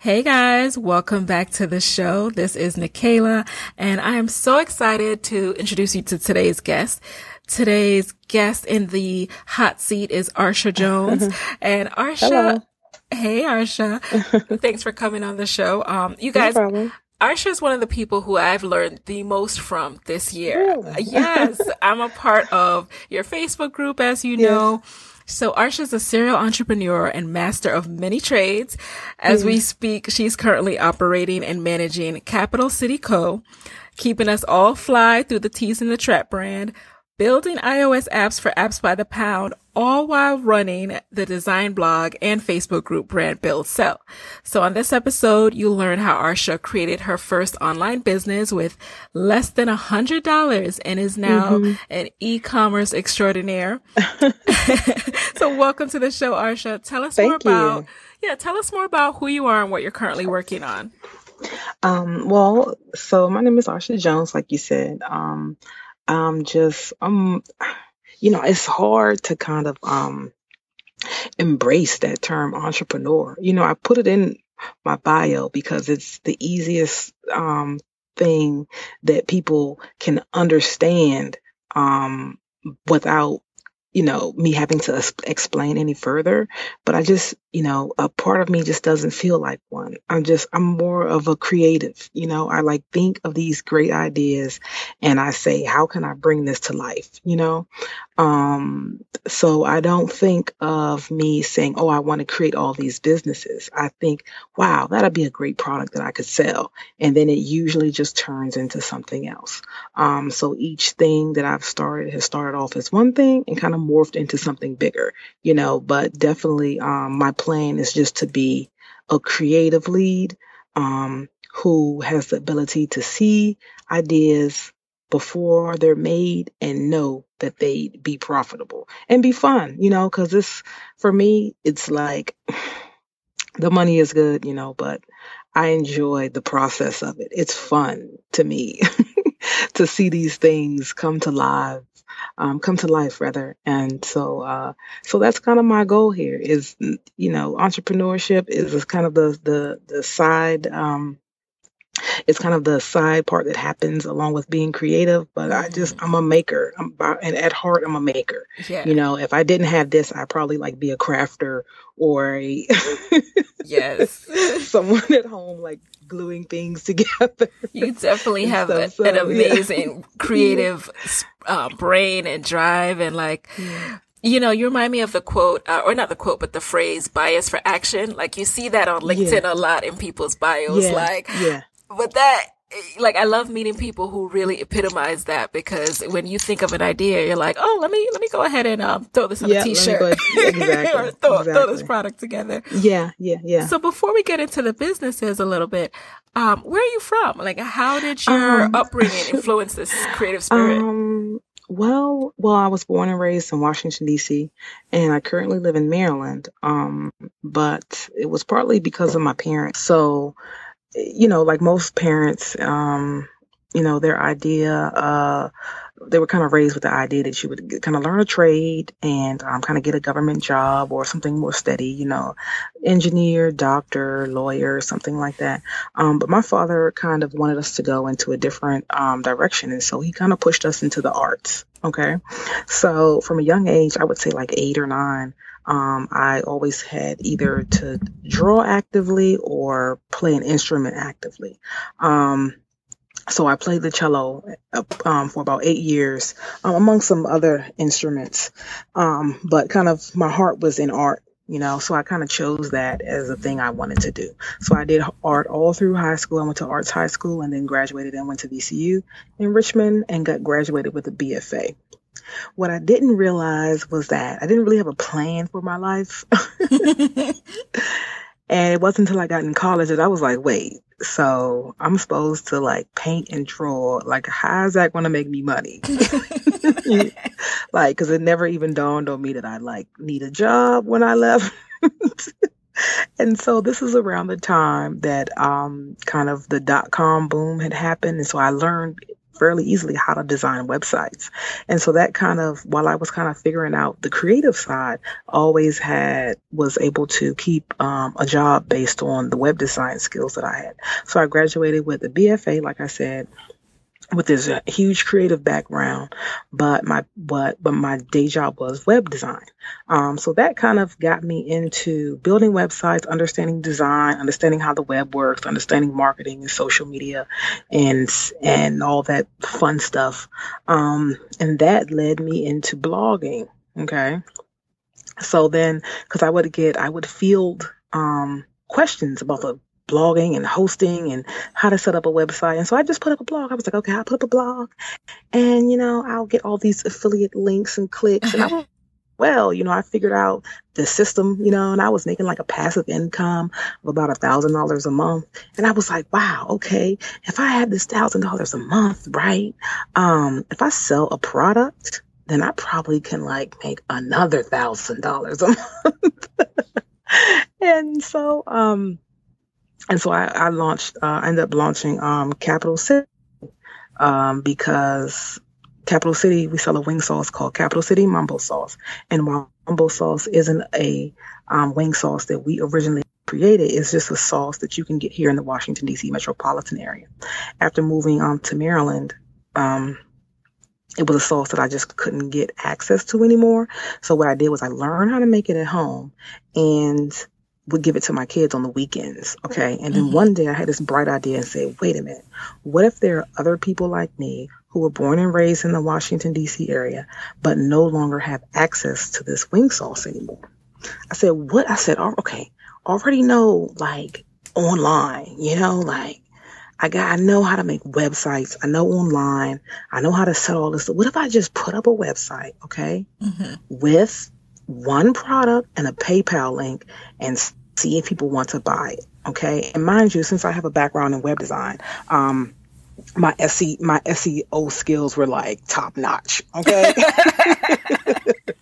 Hey guys, welcome back to the show. This is Nicaila, and I am so excited to introduce you to today's guest. Today's guest in the hot seat is Arsha Jones. and Arsha, Hello. hey Arsha, thanks for coming on the show. Um, you guys, no Arsha is one of the people who I've learned the most from this year. Really? Yes, I'm a part of your Facebook group, as you yes. know. So Arsha is a serial entrepreneur and master of many trades. As mm. we speak, she's currently operating and managing Capital City Co., keeping us all fly through the Tees in the Trap brand, building iOS apps for Apps by the Pound, all while running the design blog and Facebook group brand Build Sell. So on this episode, you'll learn how Arsha created her first online business with less than a hundred dollars and is now mm-hmm. an e-commerce extraordinaire. so welcome to the show, Arsha. Tell us Thank more about, you. yeah, tell us more about who you are and what you're currently working on. Um, well, so my name is Arsha Jones, like you said. Um, I'm just um you know, it's hard to kind of um embrace that term entrepreneur. You know, I put it in my bio because it's the easiest um thing that people can understand um without you know, me having to explain any further. But I just, you know, a part of me just doesn't feel like one. I'm just, I'm more of a creative, you know, I like think of these great ideas and I say, how can I bring this to life, you know? Um, so I don't think of me saying, oh, I want to create all these businesses. I think, wow, that'd be a great product that I could sell. And then it usually just turns into something else. Um, so each thing that I've started has started off as one thing and kind of morphed into something bigger, you know, but definitely, um, my plan is just to be a creative lead, um, who has the ability to see ideas, before they're made and know that they'd be profitable and be fun, you know, because this, for me, it's like the money is good, you know, but I enjoy the process of it. It's fun to me to see these things come to life, um, come to life rather. And so, uh, so that's kind of my goal here is, you know, entrepreneurship is kind of the, the, the side, um, it's kind of the side part that happens along with being creative but i just mm-hmm. i'm a maker i'm and at heart i'm a maker yeah. you know if i didn't have this i'd probably like be a crafter or a yes someone at home like gluing things together you definitely have stuff, a, so, an amazing yeah. creative uh, brain and drive and like yeah. You know, you remind me of the quote, uh, or not the quote, but the phrase bias for action. Like you see that on LinkedIn yeah. a lot in people's bios. Yeah. Like, yeah but that like I love meeting people who really epitomize that because when you think of an idea, you're like, oh, let me let me go ahead and um, throw this on yeah, a t-shirt exactly, or throw, exactly. throw this product together. Yeah, yeah, yeah. So before we get into the businesses a little bit, um, where are you from? Like, how did your um, upbringing influence this creative spirit? Um, well, well, I was born and raised in Washington D.C. and I currently live in Maryland. Um, but it was partly because of my parents. So you know, like most parents, um, you know, their idea, uh, they were kind of raised with the idea that you would kind of learn a trade and um, kind of get a government job or something more steady, you know, engineer, doctor, lawyer, something like that. Um, but my father kind of wanted us to go into a different um, direction. And so he kind of pushed us into the arts. Okay. So from a young age, I would say like eight or nine, um, I always had either to draw actively or play an instrument actively. Um, so I played the cello uh, um, for about eight years, um, among some other instruments. Um, but kind of my heart was in art, you know, so I kind of chose that as a thing I wanted to do. So I did art all through high school. I went to arts high school and then graduated and went to VCU in Richmond and got graduated with a BFA. What I didn't realize was that I didn't really have a plan for my life. And it wasn't until I got in college that I was like, wait, so I'm supposed to like paint and draw. Like, how is that going to make me money? like, because it never even dawned on me that I like need a job when I left. and so this is around the time that um, kind of the dot com boom had happened. And so I learned fairly easily how to design websites. And so that kind of, while I was kind of figuring out the creative side, always had, was able to keep um, a job based on the web design skills that I had. So I graduated with a BFA, like I said, with this huge creative background, but my but but my day job was web design. Um, so that kind of got me into building websites, understanding design, understanding how the web works, understanding marketing and social media, and and all that fun stuff. Um, and that led me into blogging. Okay, so then because I would get I would field um, questions about the blogging and hosting and how to set up a website. And so I just put up a blog. I was like, okay, I'll put up a blog and, you know, I'll get all these affiliate links and clicks. And I, well, you know, I figured out the system, you know, and I was making like a passive income of about a thousand dollars a month. And I was like, wow, okay, if I have this thousand dollars a month, right? Um, if I sell a product, then I probably can like make another thousand dollars a month. and so, um, and so I, I launched, uh, I ended up launching um, Capital City um, because Capital City, we sell a wing sauce called Capital City Mambo Sauce. And while Mambo Sauce isn't a um, wing sauce that we originally created, it's just a sauce that you can get here in the Washington, D.C. metropolitan area. After moving um, to Maryland, um, it was a sauce that I just couldn't get access to anymore. So what I did was I learned how to make it at home and would give it to my kids on the weekends. Okay. And then mm-hmm. one day I had this bright idea and said, wait a minute, what if there are other people like me who were born and raised in the Washington, D.C. area, but no longer have access to this wing sauce anymore? I said, what? I said, oh, okay, already know like online, you know, like I got, I know how to make websites. I know online. I know how to sell all this. What if I just put up a website, okay, mm-hmm. with one product and a PayPal link and see if people want to buy it. Okay. And mind you, since I have a background in web design, um, my SE, my SEO skills were like top notch. Okay.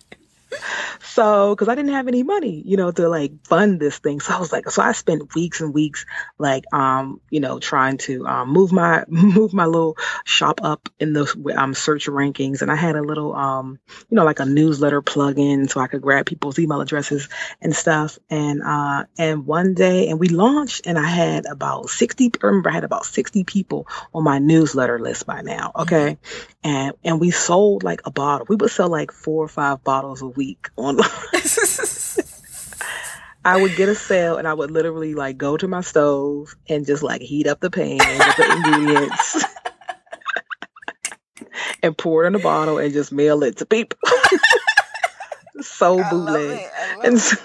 So, because I didn't have any money, you know, to like fund this thing. So I was like, so I spent weeks and weeks, like, um, you know, trying to um, move my move my little shop up in the um, search rankings, and I had a little, um, you know, like a newsletter plugin so I could grab people's email addresses and stuff. And uh, and one day, and we launched, and I had about sixty. I remember I had about sixty people on my newsletter list by now. Okay, mm-hmm. and and we sold like a bottle. We would sell like four or five bottles a week online. I would get a sale and I would literally like go to my stove and just like heat up the pan with the ingredients and pour it in a bottle and just mail it to people. so bootleg. And so,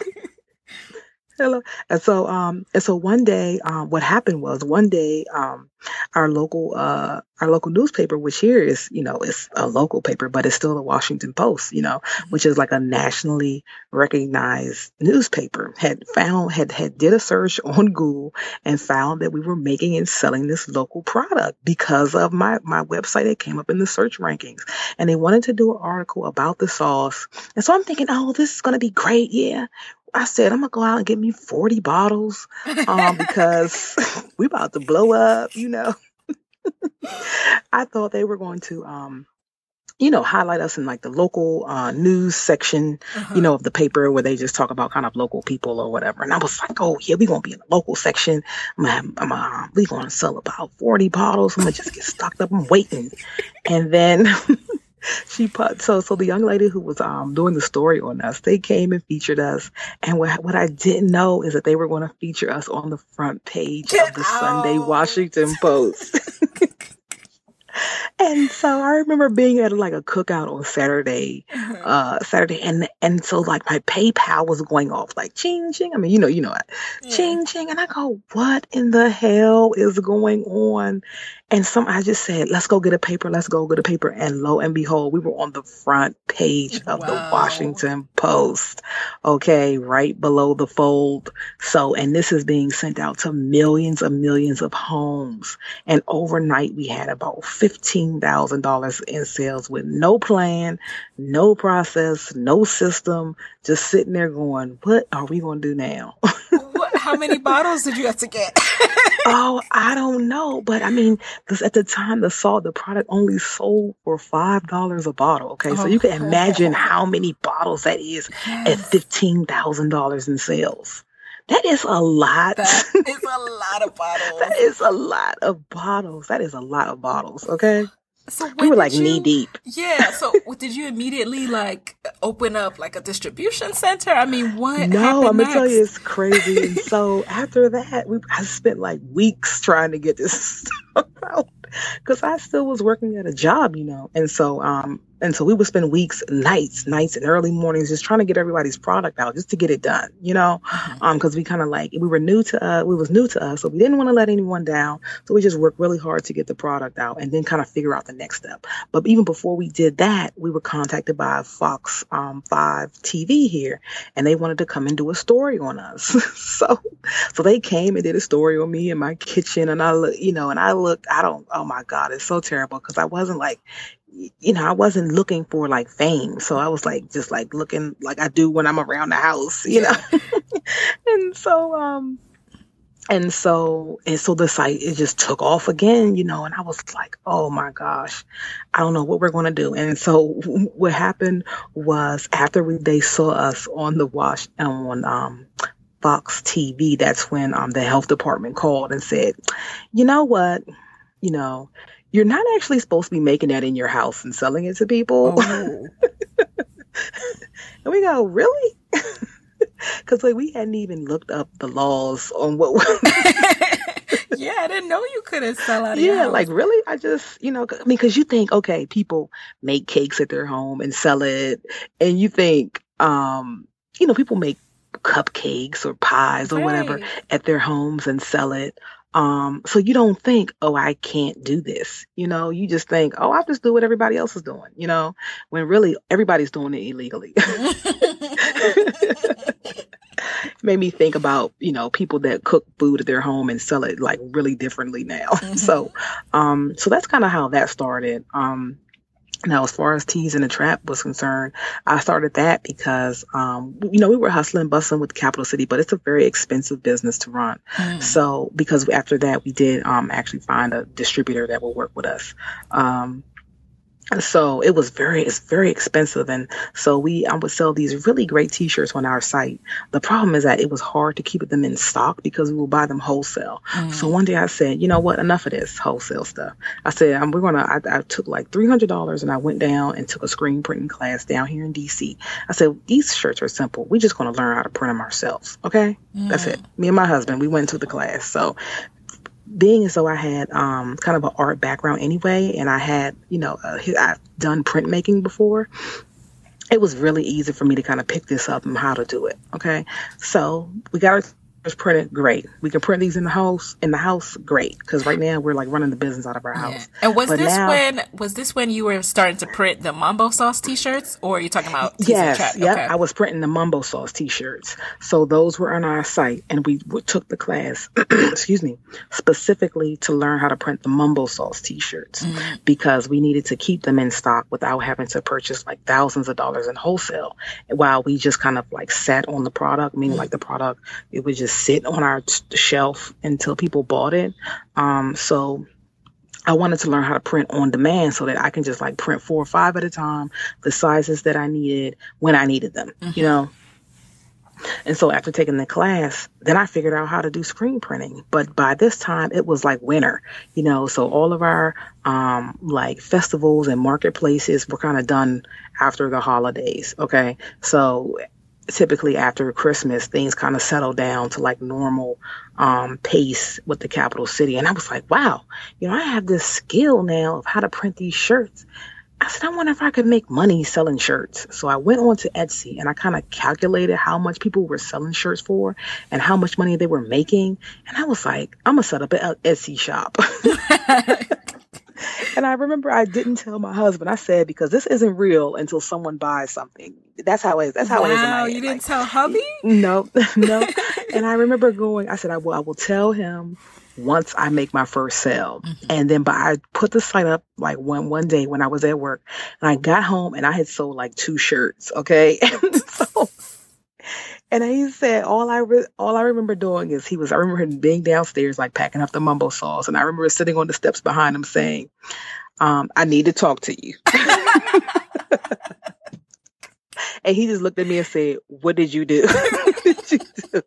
Hello. And so, um, and so one day, um, what happened was one day, um, our local, uh, our local newspaper, which here is, you know, it's a local paper, but it's still the Washington Post, you know, mm-hmm. which is like a nationally recognized newspaper, had found, had, had did a search on Google and found that we were making and selling this local product because of my, my website. It came up in the search rankings and they wanted to do an article about the sauce. And so I'm thinking, oh, this is going to be great. Yeah. I said, I'm gonna go out and get me 40 bottles um, because we about to blow up, you know. I thought they were going to, um, you know, highlight us in like the local uh, news section, uh-huh. you know, of the paper where they just talk about kind of local people or whatever. And I was like, oh yeah, we gonna be in the local section. I'm gonna, I'm gonna, we gonna sell about 40 bottles. I'm gonna just get stocked up. I'm waiting, and then she put so so the young lady who was um doing the story on us they came and featured us and what what i didn't know is that they were going to feature us on the front page Get of the out. sunday washington post and so i remember being at like a cookout on saturday mm-hmm. uh saturday and and so like my paypal was going off like ching ching i mean you know you know yeah. ching ching and i go what in the hell is going on And some, I just said, let's go get a paper, let's go get a paper. And lo and behold, we were on the front page of wow. the Washington Post. Okay. Right below the fold. So, and this is being sent out to millions of millions of homes. And overnight we had about $15,000 in sales with no plan, no process, no system, just sitting there going, what are we going to do now? what, how many bottles did you have to get? oh, I don't know, but I mean, because at the time the salt, the product only sold for five dollars a bottle. Okay, so you can imagine how many bottles that is yes. at fifteen thousand dollars in sales. That is a lot. That is a lot of bottles. that is a lot of bottles. That is a lot of bottles. Okay. So we were like you, knee deep. Yeah. So did you immediately like open up like a distribution center? I mean, what? No, I'm gonna tell you, it's crazy. and so after that, we I spent like weeks trying to get this stuff out because I still was working at a job, you know. And so, um, and so we would spend weeks, nights, nights, and early mornings just trying to get everybody's product out, just to get it done, you know. Mm-hmm. Um, because we kind of like we were new to uh, we was new to us, so we didn't want to let anyone down. So we just worked really hard to get the product out, and then kind of figure out the next step. But even before we did that, we were contacted by Fox um, Five TV here, and they wanted to come and do a story on us. so, so they came and did a story on me in my kitchen, and I look, you know, and I looked, I don't, oh my God, it's so terrible because I wasn't like you know, I wasn't looking for like fame. So I was like, just like looking like I do when I'm around the house, you know? and so, um, and so, and so the site, it just took off again, you know, and I was like, oh my gosh, I don't know what we're going to do. And so what happened was after we, they saw us on the wash, and on, um, Fox TV, that's when, um, the health department called and said, you know what, you know, you're not actually supposed to be making that in your house and selling it to people. Oh. and we go, really? Because like we hadn't even looked up the laws on what. yeah, I didn't know you couldn't sell out. yeah, like really? I just you know, I mean, because you think okay, people make cakes at their home and sell it, and you think um, you know, people make cupcakes or pies or right. whatever at their homes and sell it. Um, so you don't think, oh, I can't do this. You know, you just think, oh, I'll just do what everybody else is doing, you know, when really everybody's doing it illegally. Made me think about, you know, people that cook food at their home and sell it like really differently now. Mm-hmm. So, um, so that's kind of how that started. Um, now, as far as Tees in the Trap was concerned, I started that because, um, you know, we were hustling, bustling with Capital City, but it's a very expensive business to run. Mm. So, because after that, we did um, actually find a distributor that will work with us. Um, so it was very it's very expensive. And so we I would sell these really great t-shirts on our site. The problem is that it was hard to keep them in stock because we would buy them wholesale. Mm. so one day i said you know what? Enough of this wholesale stuff. I said I'm, we're gonna I, I took like $300 and i went down and took a screen printing class down here in dc i said these shirts are simple. We're just gonna learn how to print them ourselves. Okay? Mm. that's it. Me and my husband we went to the class. So being as though I had um, kind of an art background anyway, and I had, you know, uh, I've done printmaking before, it was really easy for me to kind of pick this up and how to do it. Okay. So we got our it's printed great. We can print these in the house. In the house, great. Because right now we're like running the business out of our house. Yeah. And was but this now, when was this when you were starting to print the Mambo Sauce T-shirts, or are you talking about? Yes, yeah. Okay. I was printing the Mambo Sauce T-shirts. So those were on our site, and we took the class. excuse me, specifically to learn how to print the Mambo Sauce T-shirts mm-hmm. because we needed to keep them in stock without having to purchase like thousands of dollars in wholesale. While we just kind of like sat on the product, meaning mm-hmm. like the product, it was just sit on our t- shelf until people bought it. Um, so I wanted to learn how to print on demand so that I can just like print four or five at a time, the sizes that I needed when I needed them, mm-hmm. you know? And so after taking the class, then I figured out how to do screen printing. But by this time it was like winter, you know, so all of our um like festivals and marketplaces were kind of done after the holidays. Okay. So typically after Christmas, things kind of settle down to like normal um, pace with the capital city. And I was like, wow, you know, I have this skill now of how to print these shirts. I said, I wonder if I could make money selling shirts. So I went on to Etsy and I kind of calculated how much people were selling shirts for and how much money they were making. And I was like, I'm going to set up an Etsy shop. and I remember I didn't tell my husband. I said, because this isn't real until someone buys something. That's how it is. That's how wow, it is. Wow, you didn't like, tell hubby? No, no. and I remember going, I said, I will, I will tell him once I make my first sale. Mm-hmm. And then, but I put the site up like one, one day when I was at work and I got home and I had sold like two shirts. Okay. And so, and he said, all I, re- all I remember doing is he was, I remember him being downstairs, like packing up the mumbo sauce. And I remember sitting on the steps behind him saying, um, I need to talk to you. and he just looked at me and said, what did you do? did you do?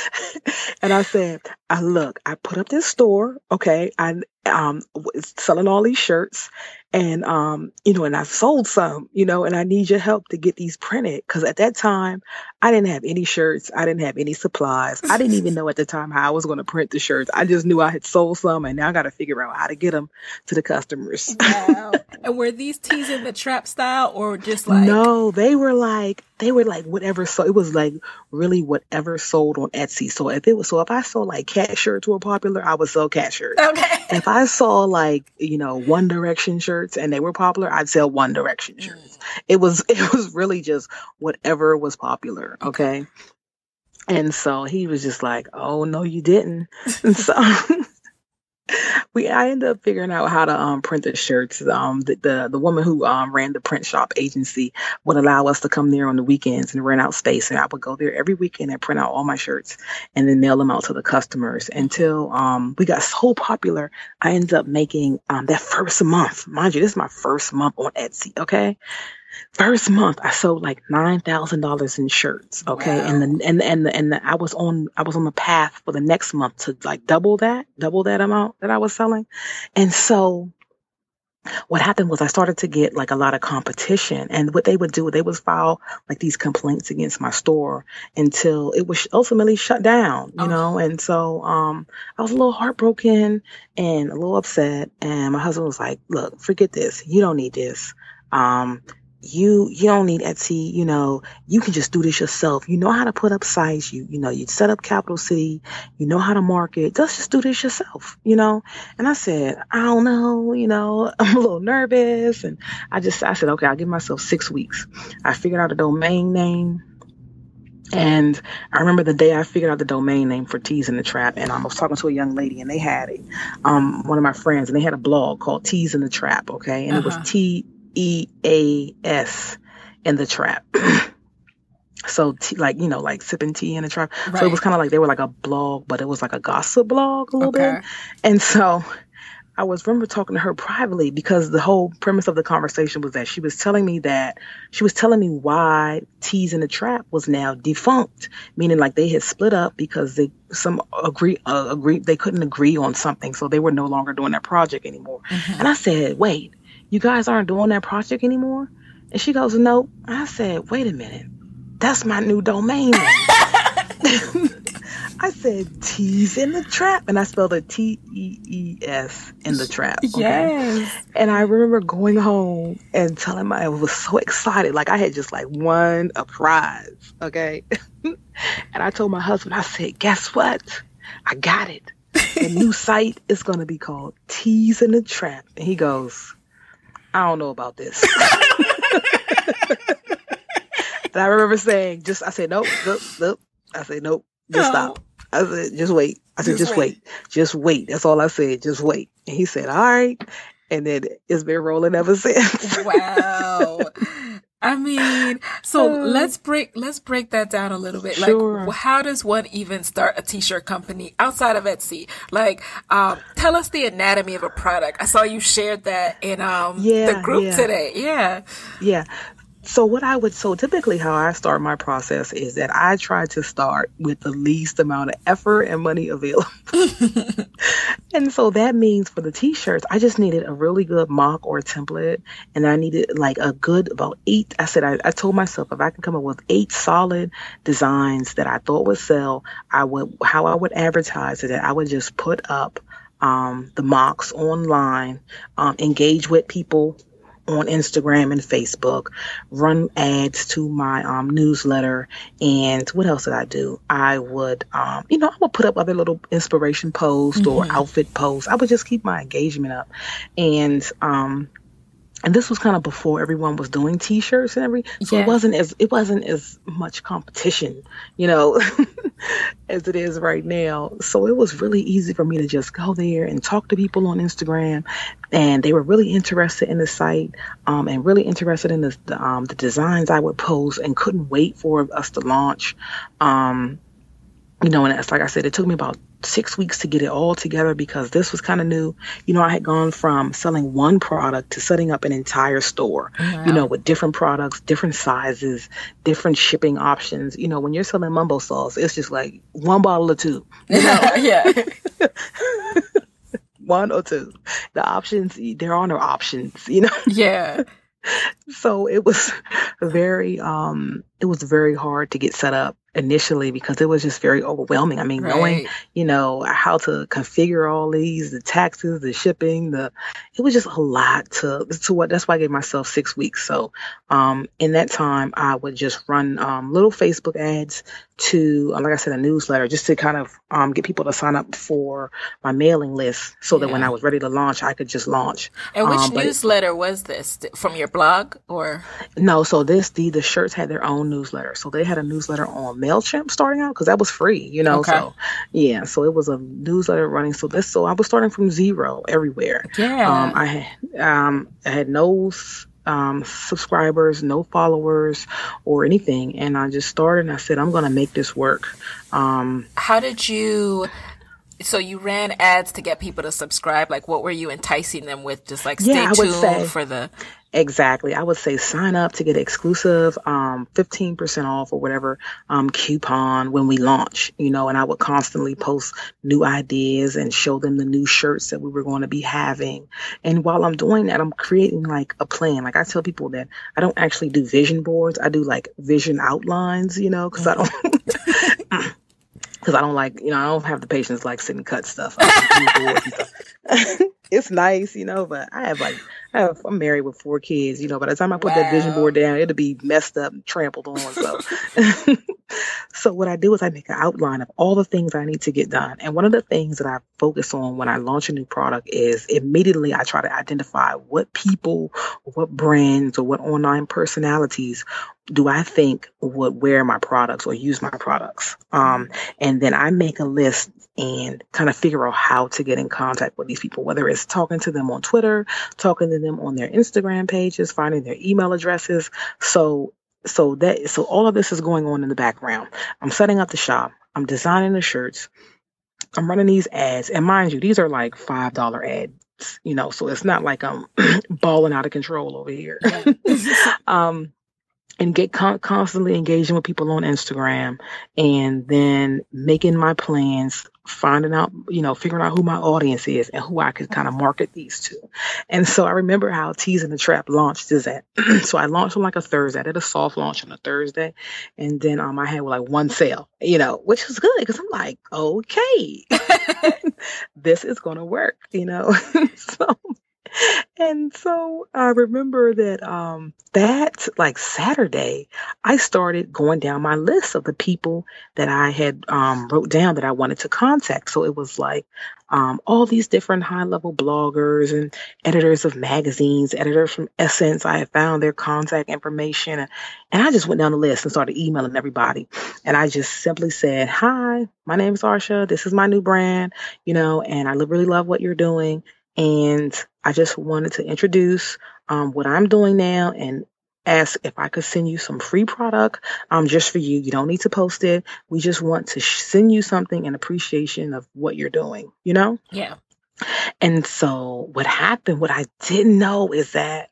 and I said, I look, I put up this store, okay, I um selling all these shirts and um you know and i sold some you know and i need your help to get these printed because at that time i didn't have any shirts i didn't have any supplies. I didn't even know at the time how i was going to print the shirts. I just knew i had sold some and now i got to figure out how to get them to the customers. Wow. And were these tees in the trap style or just like no they were like they were like whatever so it was like really whatever sold on etsy so if it was so if i saw like cat shirts were popular i would sell cat shirts okay if i saw like you know one direction shirts and they were popular, I'd sell One Direction mm. shirts. It was it was really just whatever was popular, okay? And so he was just like, "Oh no, you didn't." And so we I ended up figuring out how to um, print the shirts. Um, the, the, the woman who um, ran the print shop agency would allow us to come there on the weekends and rent out space, and I would go there every weekend and print out all my shirts and then mail them out to the customers until um, we got so popular. I ended up making um, that first month, mind you, this is my first month on Etsy. Okay, First month, I sold like nine thousand dollars in shirts. Okay, wow. and the and and the, and the, I was on I was on the path for the next month to like double that, double that amount that I was selling, and so what happened was I started to get like a lot of competition and what they would do, they would file like these complaints against my store until it was ultimately shut down, you oh. know? And so, um, I was a little heartbroken and a little upset. And my husband was like, look, forget this. You don't need this. Um, you you don't need Etsy, you know, you can just do this yourself. You know how to put up sites, you you know, you set up Capital City, you know how to market, just just do this yourself, you know? And I said, I don't know, you know, I'm a little nervous and I just I said, okay, I'll give myself six weeks. I figured out a domain name. And I remember the day I figured out the domain name for Tees in the Trap, and I was talking to a young lady, and they had it, um, one of my friends, and they had a blog called Teas in the Trap, okay, and uh-huh. it was uh-huh. T E A S in the trap. so like you know like sipping tea in the trap right. so it was kind of like they were like a blog but it was like a gossip blog a little okay. bit and so I was remember talking to her privately because the whole premise of the conversation was that she was telling me that she was telling me why Teas in the Trap was now defunct, meaning like they had split up because they some agree uh, agree they couldn't agree on something, so they were no longer doing that project anymore. Mm-hmm. And I said, wait, you guys aren't doing that project anymore? And she goes, no. I said, wait a minute. That's my new domain I said tees in the trap and I spelled it T E E S in the trap. Okay? Yes. And I remember going home and telling my I was so excited. Like I had just like won a prize. Okay. and I told my husband, I said, guess what? I got it. The new site is gonna be called Tees in the Trap. And he goes, I don't know about this. and I remember saying, just I said, nope, nope, nope. I said, nope, just no. stop. I said, just wait. I said, just, just wait. wait. Just wait. That's all I said. Just wait. And he said, all right. And then it's been rolling ever since. wow. I mean, so uh, let's break let's break that down a little bit. Sure. Like, how does one even start a t-shirt company outside of Etsy? Like, um, tell us the anatomy of a product. I saw you shared that in um yeah, the group yeah. today. Yeah, yeah. So what I would so typically how I start my process is that I try to start with the least amount of effort and money available. and so that means for the t-shirts, I just needed a really good mock or template and I needed like a good about eight I said I, I told myself if I can come up with eight solid designs that I thought would sell, I would how I would advertise it, I would just put up um, the mocks online, um, engage with people on Instagram and Facebook, run ads to my um, newsletter, and what else did I do? I would, um, you know, I would put up other little inspiration posts mm-hmm. or outfit posts. I would just keep my engagement up, and um, and this was kind of before everyone was doing t-shirts and every so yeah. it wasn't as it wasn't as much competition you know as it is right now so it was really easy for me to just go there and talk to people on instagram and they were really interested in the site um, and really interested in the, the, um, the designs i would post and couldn't wait for us to launch um, you know, and it's like I said, it took me about six weeks to get it all together because this was kind of new. You know, I had gone from selling one product to setting up an entire store, wow. you know, with different products, different sizes, different shipping options. You know, when you're selling mumbo sauce, it's just like one bottle or two. You know? yeah. one or two. The options, there are no options, you know? Yeah. so it was very um it was very hard to get set up initially because it was just very overwhelming. I mean, right. knowing, you know, how to configure all these, the taxes, the shipping, the it was just a lot to to what that's why I gave myself six weeks. So um in that time I would just run um little Facebook ads to uh, like I said, a newsletter just to kind of um get people to sign up for my mailing list so yeah. that when I was ready to launch I could just launch. And which um, newsletter was this? From your blog or no, so this the the shirts had their own newsletter. So they had a newsletter on MailChimp starting out because that was free, you know. Okay. So yeah, so it was a newsletter running. So this, so I was starting from zero everywhere. Yeah. Um, I had, um, I had no um, subscribers, no followers or anything. And I just started and I said, I'm going to make this work. Um, How did you, so you ran ads to get people to subscribe? Like what were you enticing them with? Just like stay yeah, tuned say, for the, Exactly. I would say sign up to get exclusive um, 15% off or whatever um, coupon when we launch, you know, and I would constantly post new ideas and show them the new shirts that we were going to be having. And while I'm doing that, I'm creating like a plan. Like I tell people that I don't actually do vision boards. I do like vision outlines, you know, because I don't. Because I don't like, you know, I don't have the patience like sitting cut stuff. it's nice, you know, but I have like I have, I'm married with four kids, you know. By the time I put wow. that vision board down, it'll be messed up and trampled on. So, so what I do is I make an outline of all the things I need to get done. And one of the things that I focus on when I launch a new product is immediately I try to identify what people, what brands, or what online personalities do I think would wear my products or use my products? Um, and then I make a list and kind of figure out how to get in contact with these people, whether it's talking to them on Twitter, talking to them on their Instagram pages, finding their email addresses. So, so that, so all of this is going on in the background. I'm setting up the shop. I'm designing the shirts. I'm running these ads. And mind you, these are like $5 ads, you know, so it's not like I'm balling out of control over here. um, and get con- constantly engaging with people on Instagram and then making my plans, finding out, you know, figuring out who my audience is and who I can kind of market these to. And so I remember how Tees in the Trap launched is that. so I launched on like a Thursday. I did a soft launch on a Thursday. And then um I had like one sale, you know, which was good because I'm like, okay, this is gonna work, you know. so and so I remember that um that like Saturday, I started going down my list of the people that I had um wrote down that I wanted to contact. So it was like um all these different high level bloggers and editors of magazines, editors from Essence. I had found their contact information and, and I just went down the list and started emailing everybody. And I just simply said, Hi, my name is Arsha. This is my new brand, you know, and I really love what you're doing and I just wanted to introduce um, what I'm doing now and ask if I could send you some free product um, just for you. You don't need to post it. We just want to sh- send you something in appreciation of what you're doing, you know? Yeah. And so what happened, what I didn't know is that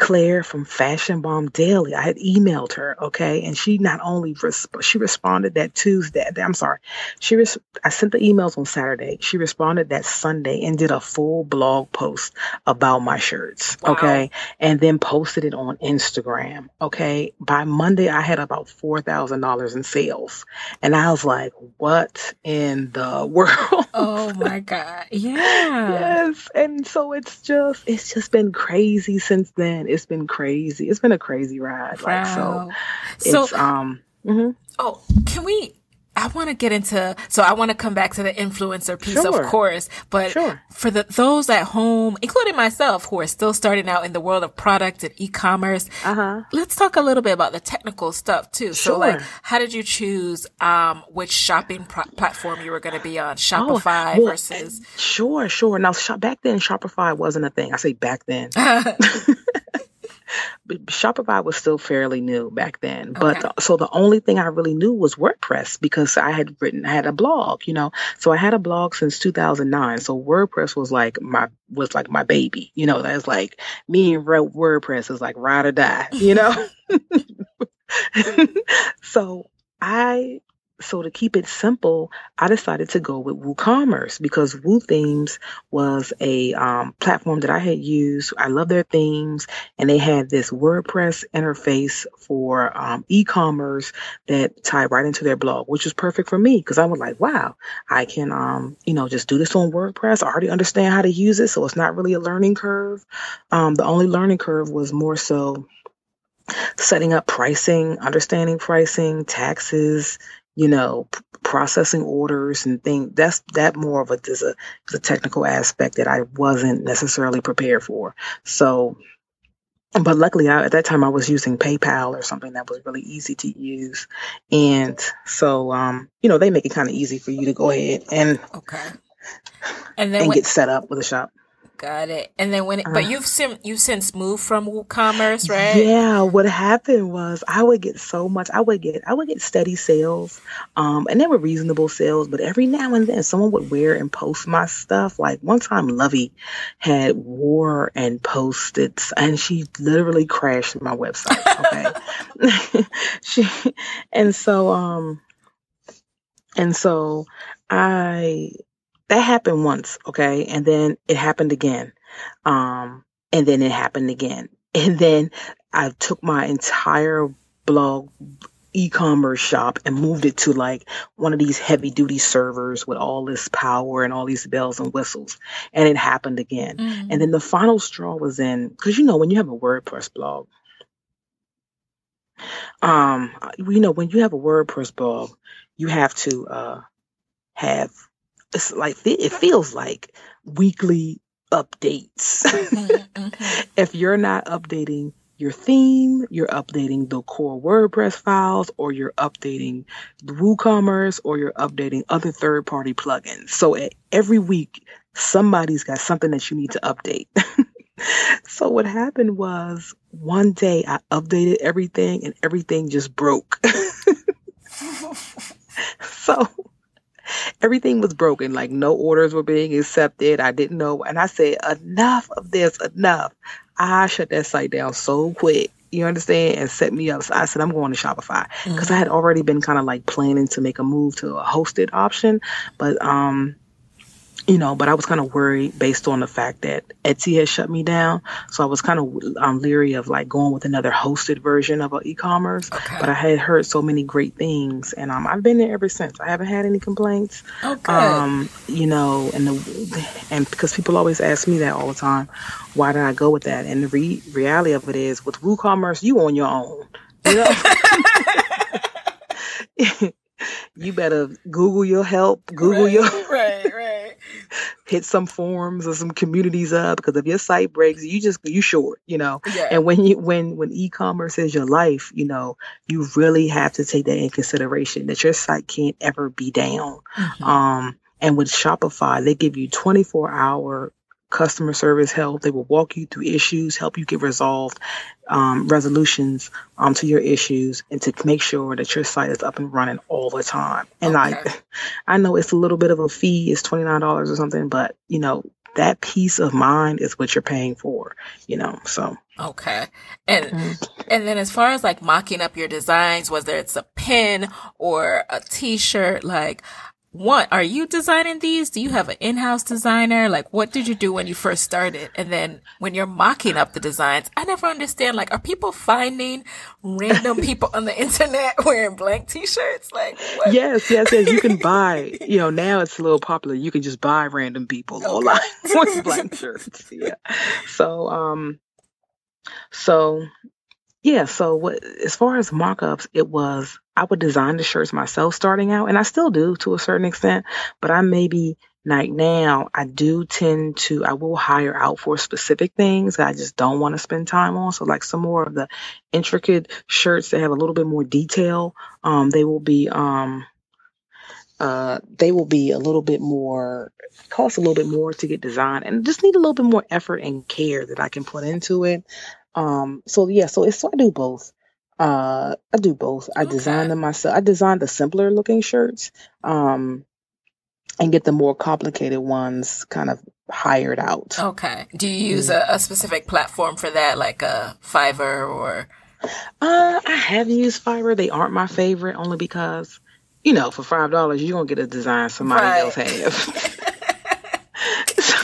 Claire from Fashion Bomb Daily. I had emailed her, okay, and she not only resp- she responded that Tuesday. I'm sorry, she res- I sent the emails on Saturday. She responded that Sunday and did a full blog post about my shirts, wow. okay, and then posted it on Instagram, okay. By Monday, I had about four thousand dollars in sales, and I was like, "What in the world?" Oh my god, yeah, yes, and so it's just it's just been crazy since then it's been crazy. It's been a crazy ride. Like so, so it's um. Mm-hmm. Oh, can we? I want to get into, so I want to come back to the influencer piece, sure. of course, but sure. for the, those at home, including myself, who are still starting out in the world of product and e-commerce, uh-huh. let's talk a little bit about the technical stuff too. Sure. So like, how did you choose, um, which shopping pro- platform you were going to be on? Shopify oh, well, versus? Sure, sure. Now, back then, Shopify wasn't a thing. I say back then. Shopify was still fairly new back then. But okay. so the only thing I really knew was WordPress because I had written, I had a blog, you know. So I had a blog since 2009. So WordPress was like my was like my baby, you know. That's like me and WordPress is like ride or die, you know. so I so to keep it simple, I decided to go with WooCommerce because WooThemes was a um, platform that I had used. I love their themes, and they had this WordPress interface for um, e-commerce that tied right into their blog, which was perfect for me because I was like, wow, I can, um, you know, just do this on WordPress. I already understand how to use it, so it's not really a learning curve. Um, the only learning curve was more so setting up pricing, understanding pricing, taxes, you know, p- processing orders and things. That's that more of a is a, is a technical aspect that I wasn't necessarily prepared for. So, but luckily, I, at that time, I was using PayPal or something that was really easy to use, and so um, you know, they make it kind of easy for you to go ahead and okay, and then and when, get set up with a shop. Got it. And then when, it, but uh. you've sim, you've since moved from WooCommerce, right? Yeah. What happened was I would get so much. I would get I would get steady sales, um, and they were reasonable sales. But every now and then, someone would wear and post my stuff. Like one time, Lovey had wore and posted, and she literally crashed my website. Okay. she and so um, and so I that happened once, okay? And then it happened again. Um, and then it happened again. And then I took my entire blog e-commerce shop and moved it to like one of these heavy duty servers with all this power and all these bells and whistles and it happened again mm-hmm. and then the final straw was in because you know when you have a wordpress blog um you know when you have a wordpress blog you have to uh have it's like it feels like weekly updates. Mm-hmm, mm-hmm. if you're not updating your theme, you're updating the core WordPress files, or you're updating WooCommerce, or you're updating other third party plugins. So every week, somebody's got something that you need to update. so what happened was one day I updated everything and everything just broke. so everything was broken. Like no orders were being accepted. I didn't know. And I said, enough of this, enough. I shut that site down so quick. You understand? And set me up. So I said, I'm going to Shopify because mm-hmm. I had already been kind of like planning to make a move to a hosted option. But, um, you know, but I was kind of worried based on the fact that Etsy had shut me down. So I was kind of um, leery of like going with another hosted version of e-commerce. Okay. But I had heard so many great things, and um, I've been there ever since. I haven't had any complaints. Okay. Um, you know, and the and because people always ask me that all the time, why did I go with that? And the re- reality of it is, with WooCommerce, you on your own. You know. you better Google your help, Google right, your right, right. hit some forums or some communities up because if your site breaks, you just you short, you know. Yeah. And when you when when e-commerce is your life, you know, you really have to take that in consideration that your site can't ever be down. Mm-hmm. Um, and with Shopify, they give you 24 hour customer service help. They will walk you through issues, help you get resolved, um, resolutions um, to your issues, and to make sure that your site is up and running all the time. And okay. I, I know it's a little bit of a fee; it's twenty nine dollars or something, but you know, that peace of mind is what you're paying for, you know. So Okay. And mm-hmm. and then as far as like mocking up your designs, whether it's a pin or a t-shirt, like what are you designing these? Do you have an in-house designer? Like what did you do when you first started? And then when you're mocking up the designs, I never understand like are people finding random people on the internet wearing blank t-shirts? Like what? Yes, yes, yes. You can buy, you know, now it's a little popular. You can just buy random people okay. online with blank shirts. Yeah. So um so yeah, so what as far as markups, it was I would design the shirts myself starting out, and I still do to a certain extent, but I maybe like now I do tend to I will hire out for specific things that I just don't want to spend time on. So like some more of the intricate shirts that have a little bit more detail, um, they will be um uh, they will be a little bit more cost a little bit more to get designed and just need a little bit more effort and care that I can put into it. Um, so yeah, so it's so I do both. Uh, I do both. I design them myself. I design the simpler looking shirts, um, and get the more complicated ones kind of hired out. Okay. Do you use a, a specific platform for that, like a Fiverr or? Uh, I have used Fiverr. They aren't my favorite, only because, you know, for five dollars you're gonna get a design somebody right. else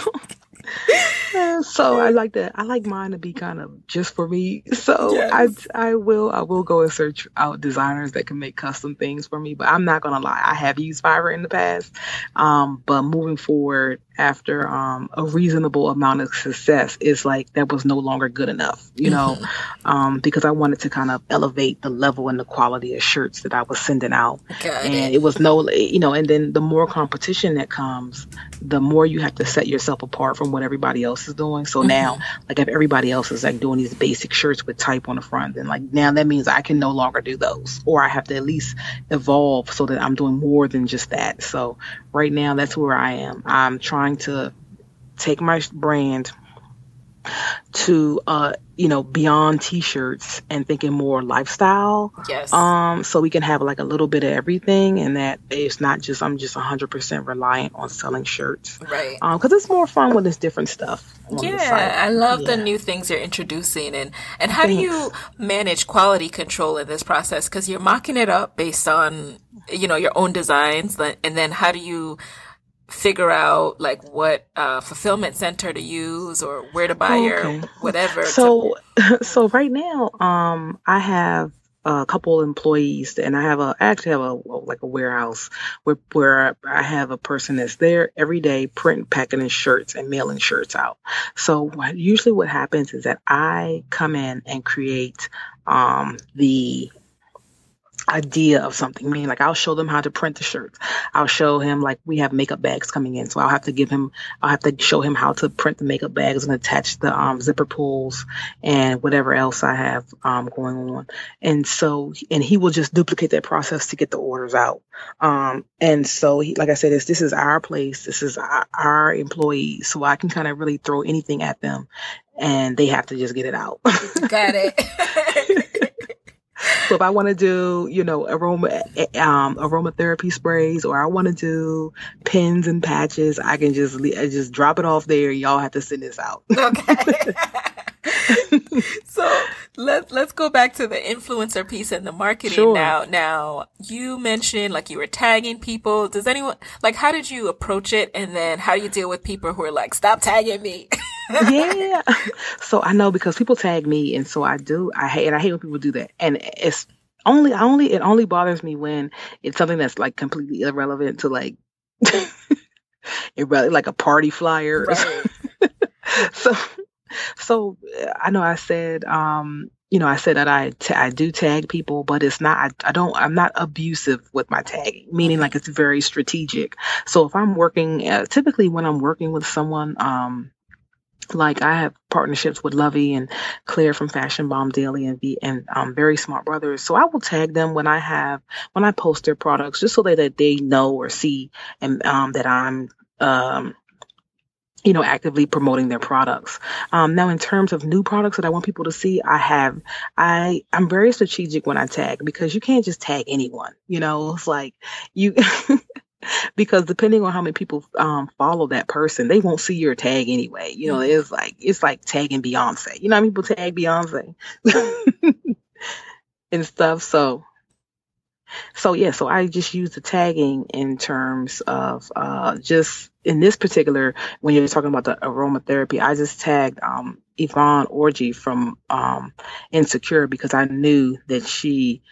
so I like that. I like mine to be kind of just for me. So yes. I I will I will go and search out designers that can make custom things for me. But I'm not gonna lie, I have used Fiverr in the past. Um, but moving forward after um, a reasonable amount of success is like that was no longer good enough, you know, mm-hmm. um, because I wanted to kind of elevate the level and the quality of shirts that I was sending out. Got and it. it was no, you know, and then the more competition that comes, the more you have to set yourself apart from what everybody else is doing. So mm-hmm. now, like if everybody else is like doing these basic shirts with type on the front, then like now that means I can no longer do those, or I have to at least evolve so that I'm doing more than just that. So right now, that's where I am. I'm trying to take my brand to uh you know beyond t-shirts and thinking more lifestyle. Yes. Um so we can have like a little bit of everything and that it's not just i'm just 100% reliant on selling shirts. Right. Um because it's more fun when it's different stuff yeah i love yeah. the new things you're introducing and and how Thanks. do you manage quality control in this process? Because you're mocking it up based on you know your own designs and then how do you figure out like what uh, fulfillment center to use or where to buy okay. your whatever. So, to- so right now, um, I have a couple employees and I have a, I actually have a, like a warehouse where, where I have a person that's there every day printing, packing his shirts and mailing shirts out. So what, usually what happens is that I come in and create, um, the idea of something. I mean, like I'll show them how to print the shirts. I'll show him like we have makeup bags coming in, so I'll have to give him. I'll have to show him how to print the makeup bags and attach the um, zipper pulls and whatever else I have um, going on. And so, and he will just duplicate that process to get the orders out. Um, and so, he, like I said, this this is our place. This is our, our employees, so I can kind of really throw anything at them, and they have to just get it out. Got it. so if I want to do, you know, aroma eh, eh, um, aromatherapy sprays, or I want to do pins and patches, I can just eh, just drop it off there. Y'all have to send this out. Okay. so let's let's go back to the influencer piece and the marketing sure. now. Now you mentioned like you were tagging people. Does anyone like how did you approach it, and then how do you deal with people who are like, "Stop tagging me"? yeah. So I know because people tag me, and so I do. I hate, and I hate when people do that. And it's only, I only, it only bothers me when it's something that's like completely irrelevant to like, irrelevant, like a party flyer. Right. so, so I know I said, um, you know, I said that I, t- I do tag people, but it's not, I, I don't, I'm not abusive with my tagging, meaning like it's very strategic. So if I'm working, uh, typically when I'm working with someone, um, like I have partnerships with Lovey and Claire from Fashion Bomb Daily and the and um, Very Smart Brothers. So I will tag them when I have when I post their products, just so that, that they know or see and um, that I'm um, you know, actively promoting their products. Um, now, in terms of new products that I want people to see, I have, I, I'm very strategic when I tag because you can't just tag anyone. You know, it's like you, because depending on how many people um, follow that person, they won't see your tag anyway. You know, it's like it's like tagging Beyonce. You know how many people tag Beyonce and stuff. So, so yeah. So I just use the tagging in terms of uh, just in this particular when you're talking about the aromatherapy. I just tagged um, Yvonne Orji from um, Insecure because I knew that she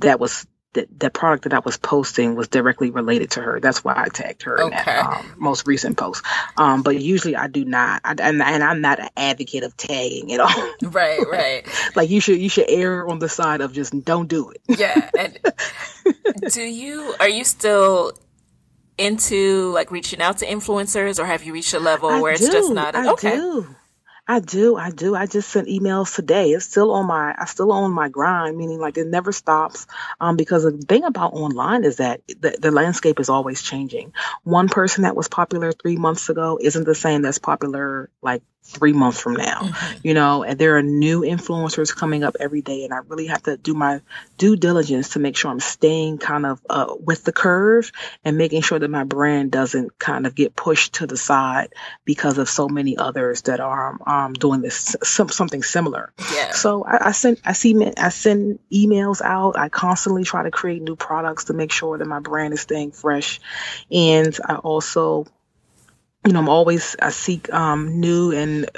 that was that the product that I was posting was directly related to her. That's why I tagged her okay. in that um, most recent post. Um, but usually I do not, I, and, and, I'm not an advocate of tagging at all. Right, right. like you should you should err on the side of just don't do it. yeah. And do you are you still into like reaching out to influencers, or have you reached a level I where do, it's just not? I okay. Do. I do, I do. I just sent emails today. It's still on my, I still on my grind, meaning like it never stops. Um, because the thing about online is that the, the landscape is always changing. One person that was popular three months ago isn't the same that's popular like three months from now, mm-hmm. you know, and there are new influencers coming up every day. And I really have to do my due diligence to make sure I'm staying kind of uh, with the curve and making sure that my brand doesn't kind of get pushed to the side because of so many others that are um, doing this some, something similar. Yeah. So I, I send I see I send emails out. I constantly try to create new products to make sure that my brand is staying fresh, and I also you know, I'm always I seek um, new and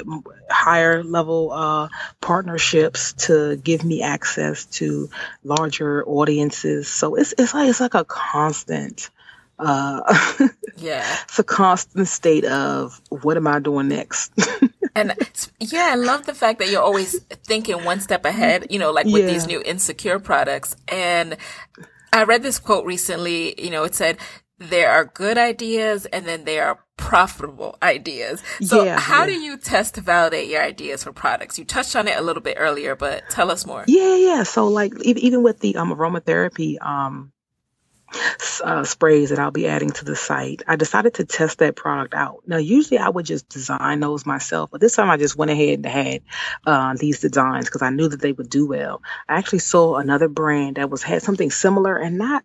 higher level uh, partnerships to give me access to larger audiences. So it's it's like it's like a constant. Uh, yeah, it's a constant state of what am I doing next? and yeah, I love the fact that you're always thinking one step ahead. You know, like with yeah. these new insecure products. And I read this quote recently. You know, it said there are good ideas and then there are profitable ideas. So yeah, how yeah. do you test to validate your ideas for products? You touched on it a little bit earlier, but tell us more. Yeah, yeah. So like even with the um, aromatherapy um, uh, sprays that I'll be adding to the site. I decided to test that product out. Now, usually I would just design those myself, but this time I just went ahead and had uh, these designs because I knew that they would do well. I actually saw another brand that was had something similar and not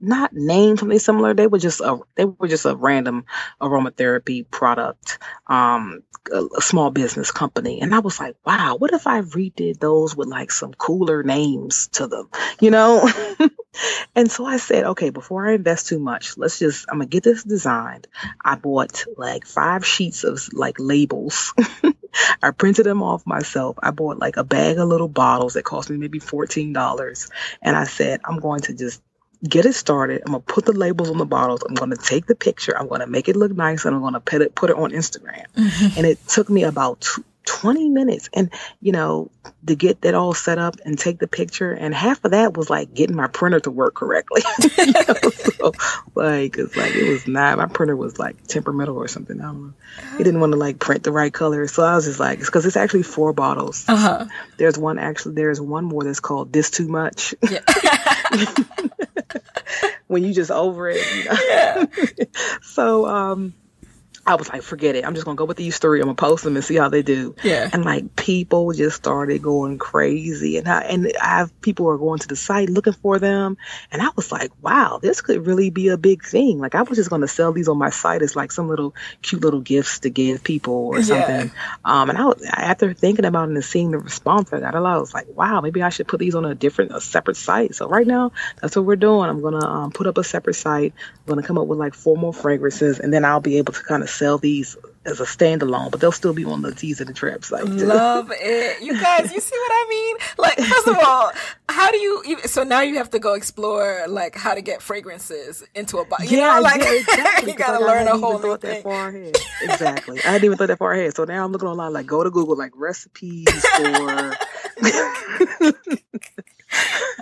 not named something similar. They were just a they were just a random aromatherapy product, um, a, a small business company, and I was like, wow, what if I redid those with like some cooler names to them, you know? and so I said, okay okay, before I invest too much, let's just, I'm gonna get this designed. I bought like five sheets of like labels. I printed them off myself. I bought like a bag of little bottles that cost me maybe $14. And I said, I'm going to just get it started. I'm gonna put the labels on the bottles. I'm gonna take the picture. I'm gonna make it look nice, and I'm gonna put it put it on Instagram. Mm-hmm. And it took me about two, 20 minutes and you know to get that all set up and take the picture and half of that was like getting my printer to work correctly you know? so, like it's like it was not my printer was like temperamental or something i don't know it didn't want to like print the right color so i was just like because it's actually four bottles uh-huh. there's one actually there's one more that's called this too much yeah. when you just over it you know? yeah. so um I was like, forget it. I'm just gonna go with these three. I'm gonna post them and see how they do. Yeah. And like people just started going crazy, and I and I have people are going to the site looking for them, and I was like, wow, this could really be a big thing. Like I was just gonna sell these on my site as like some little cute little gifts to give people or something. Yeah. Um, and I was, after thinking about it and seeing the response I got, a lot, I was like, wow, maybe I should put these on a different, a separate site. So right now, that's what we're doing. I'm gonna um, put up a separate site. I'm gonna come up with like four more fragrances, and then I'll be able to kind of sell these as a standalone, but they'll still be on the Tees in the Trap site. Too. Love it, you guys. You see what I mean? Like, first of all, how do you? So now you have to go explore like how to get fragrances into a box. Yeah, know, like yeah, exactly. you gotta learn a whole new thing. That far ahead. exactly. I didn't even thought that far ahead. So now I'm looking online, like go to Google, like recipes for.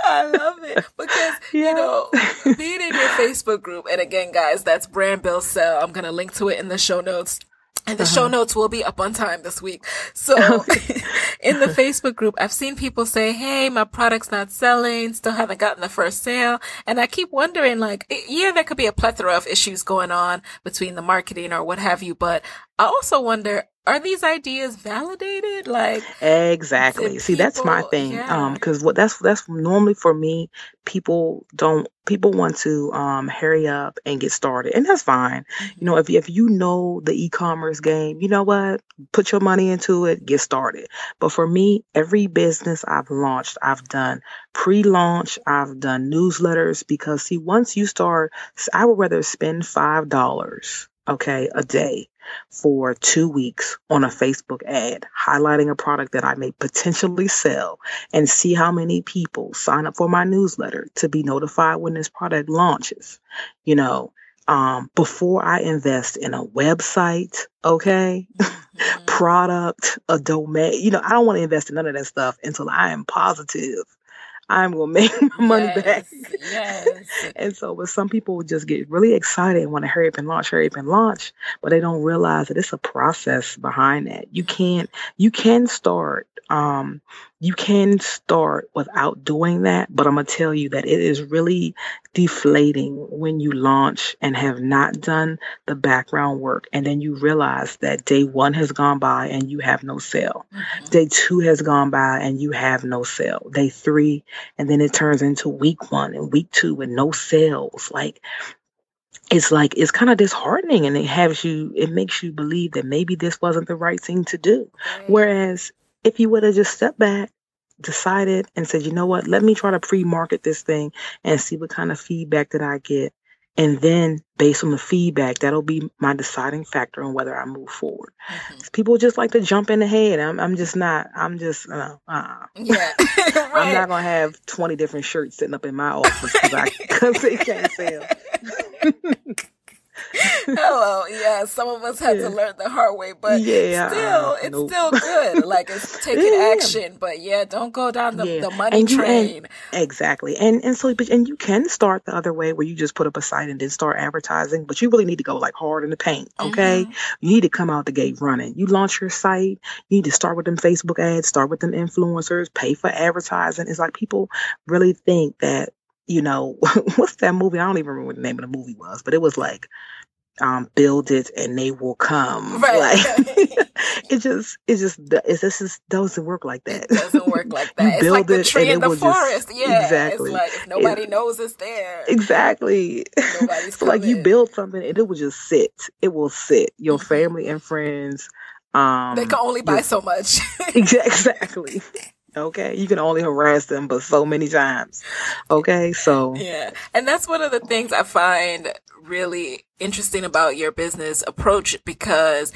I love it because yeah. you know being in your Facebook group, and again, guys, that's Brand Build Sell. I'm gonna link to it in the show notes. And the uh-huh. show notes will be up on time this week. So in the Facebook group, I've seen people say, Hey, my product's not selling, still haven't gotten the first sale. And I keep wondering, like, yeah, there could be a plethora of issues going on between the marketing or what have you, but I also wonder, are these ideas validated? Like exactly. See, people, that's my thing. Yeah. Um, because what that's that's normally for me. People don't people want to um hurry up and get started, and that's fine. Mm-hmm. You know, if if you know the e-commerce game, you know what, put your money into it, get started. But for me, every business I've launched, I've done pre-launch, I've done newsletters because see, once you start, I would rather spend five dollars okay, a day for two weeks on a Facebook ad highlighting a product that I may potentially sell and see how many people sign up for my newsletter to be notified when this product launches. You know, um, before I invest in a website, okay, mm-hmm. product, a domain, you know, I don't want to invest in none of that stuff until I am positive I'm gonna make my money yes, back. Yes. and so, but some people just get really excited and want to hurry up and launch, hurry up and launch, but they don't realize that it's a process behind that. You can't, you can start um, you can start without doing that, but I'm going to tell you that it is really deflating when you launch and have not done the background work. And then you realize that day one has gone by and you have no sale. Mm-hmm. Day two has gone by and you have no sale. Day three, and then it turns into week one and week two with no sales. Like, it's like it's kind of disheartening and it has you it makes you believe that maybe this wasn't the right thing to do right. whereas if you would have just stepped back, decided, and said, you know what, let me try to pre market this thing and see what kind of feedback that I get. And then based on the feedback, that'll be my deciding factor on whether I move forward. Mm-hmm. People just like to jump in the head. I'm, I'm just not, I'm just, uh, uh yeah. right. I'm not going to have 20 different shirts sitting up in my office because I, cause they can't sell. Hello, yeah. Some of us had yeah. to learn the hard way, but yeah, still, it's nope. still good. Like it's taking yeah. action, but yeah, don't go down the, the money and you, train. And, exactly, and and so, but and you can start the other way where you just put up a site and then start advertising, but you really need to go like hard in the paint. Okay, mm-hmm. you need to come out the gate running. You launch your site, you need to start with them Facebook ads, start with them influencers, pay for advertising. It's like people really think that you know, what's that movie? I don't even remember what the name of the movie was, but it was like um, build it and they will come. Right. Like it just, it just, it this is doesn't work like that. It doesn't work like that. build like the it tree in the forest. Just, yeah, exactly. It's like nobody it, knows it's there. Exactly. Nobody's so like you build something and it will just sit. It will sit. Your mm-hmm. family and friends. Um, they can only buy so much. exactly. Okay. You can only harass them, but so many times. Okay. So. Yeah. And that's one of the things I find really interesting about your business approach because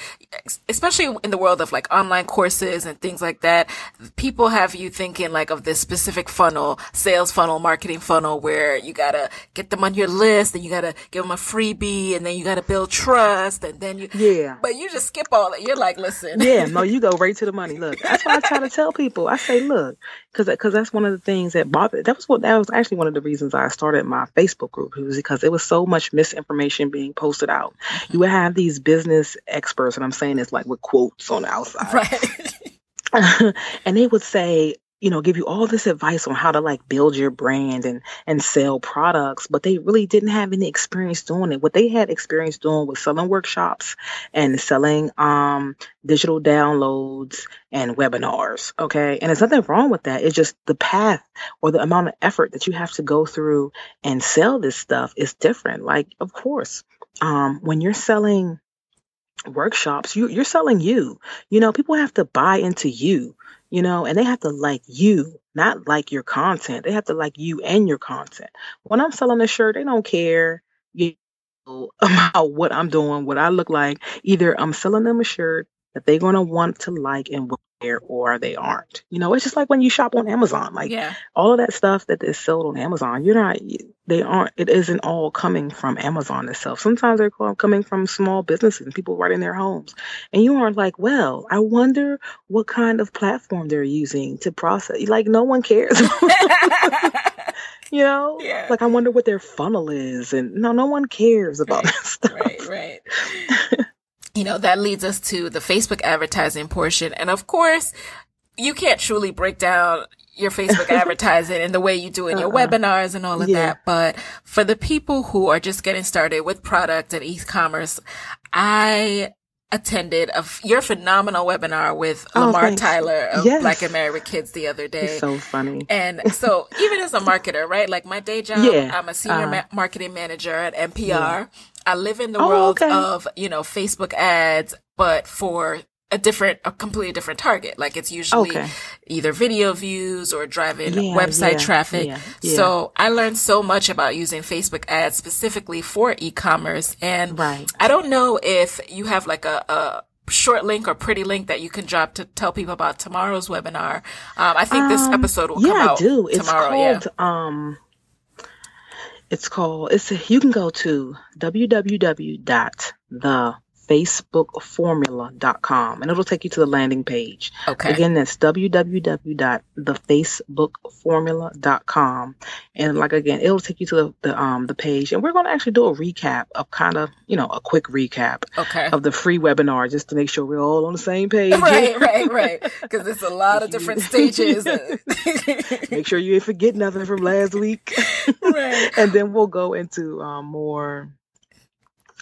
especially in the world of like online courses and things like that people have you thinking like of this specific funnel sales funnel marketing funnel where you gotta get them on your list and you gotta give them a freebie and then you gotta build trust and then you yeah. but you just skip all that. You're like listen. Yeah no you go right to the money. Look that's what i try to tell people. I say look because because that's one of the things that bothered that was what that was actually one of the reasons i started my facebook group it was because it was so much misinformation being posted out. Mm-hmm. You would have these business experts, and I'm saying this like with quotes on the outside. Right. and they would say, you know, give you all this advice on how to like build your brand and and sell products, but they really didn't have any experience doing it. What they had experience doing was selling workshops and selling um digital downloads and webinars. Okay. And there's nothing wrong with that. It's just the path or the amount of effort that you have to go through and sell this stuff is different. Like, of course, um, when you're selling workshops, you, you're selling you. You know, people have to buy into you, you know, and they have to like you, not like your content. They have to like you and your content. When I'm selling a shirt, they don't care you know, about what I'm doing, what I look like. Either I'm selling them a shirt that they're going to want to like and or they aren't. You know, it's just like when you shop on Amazon. Like yeah. all of that stuff that is sold on Amazon, you're not, they aren't, it isn't all coming from Amazon itself. Sometimes they're coming from small businesses and people right in their homes. And you aren't like, well, I wonder what kind of platform they're using to process. Like no one cares. you know yeah. like i wonder what their funnel is and no no one cares about right. that stuff right right you know, that leads us to the Facebook advertising portion. And of course, you can't truly break down your Facebook advertising and the way you do in your uh-uh. webinars and all of yeah. that. But for the people who are just getting started with product and e-commerce, I attended a, your phenomenal webinar with oh, Lamar thanks. Tyler of yes. Black and Married with Kids the other day. He's so funny. And so even as a marketer, right? Like my day job, yeah. I'm a senior uh, ma- marketing manager at NPR. Yeah. I live in the oh, world okay. of, you know, Facebook ads, but for a different, a completely different target. Like it's usually okay. either video views or driving yeah, website yeah, traffic. Yeah, so I learned so much about using Facebook ads specifically for e-commerce. And right. I don't know if you have like a, a short link or pretty link that you can drop to tell people about tomorrow's webinar. Um, I think um, this episode will come out tomorrow. It's called, um, it's called, it's, you can go to www.the facebookformula.com and it'll take you to the landing page. Okay. Again, that's www.thefacebookformula.com. And like again, it'll take you to the, the um the page and we're going to actually do a recap of kind of, you know, a quick recap okay. of the free webinar just to make sure we're all on the same page. Right, right, right. Cuz there's a lot of different stages. make sure you didn't forget nothing from last week. right. and then we'll go into um, more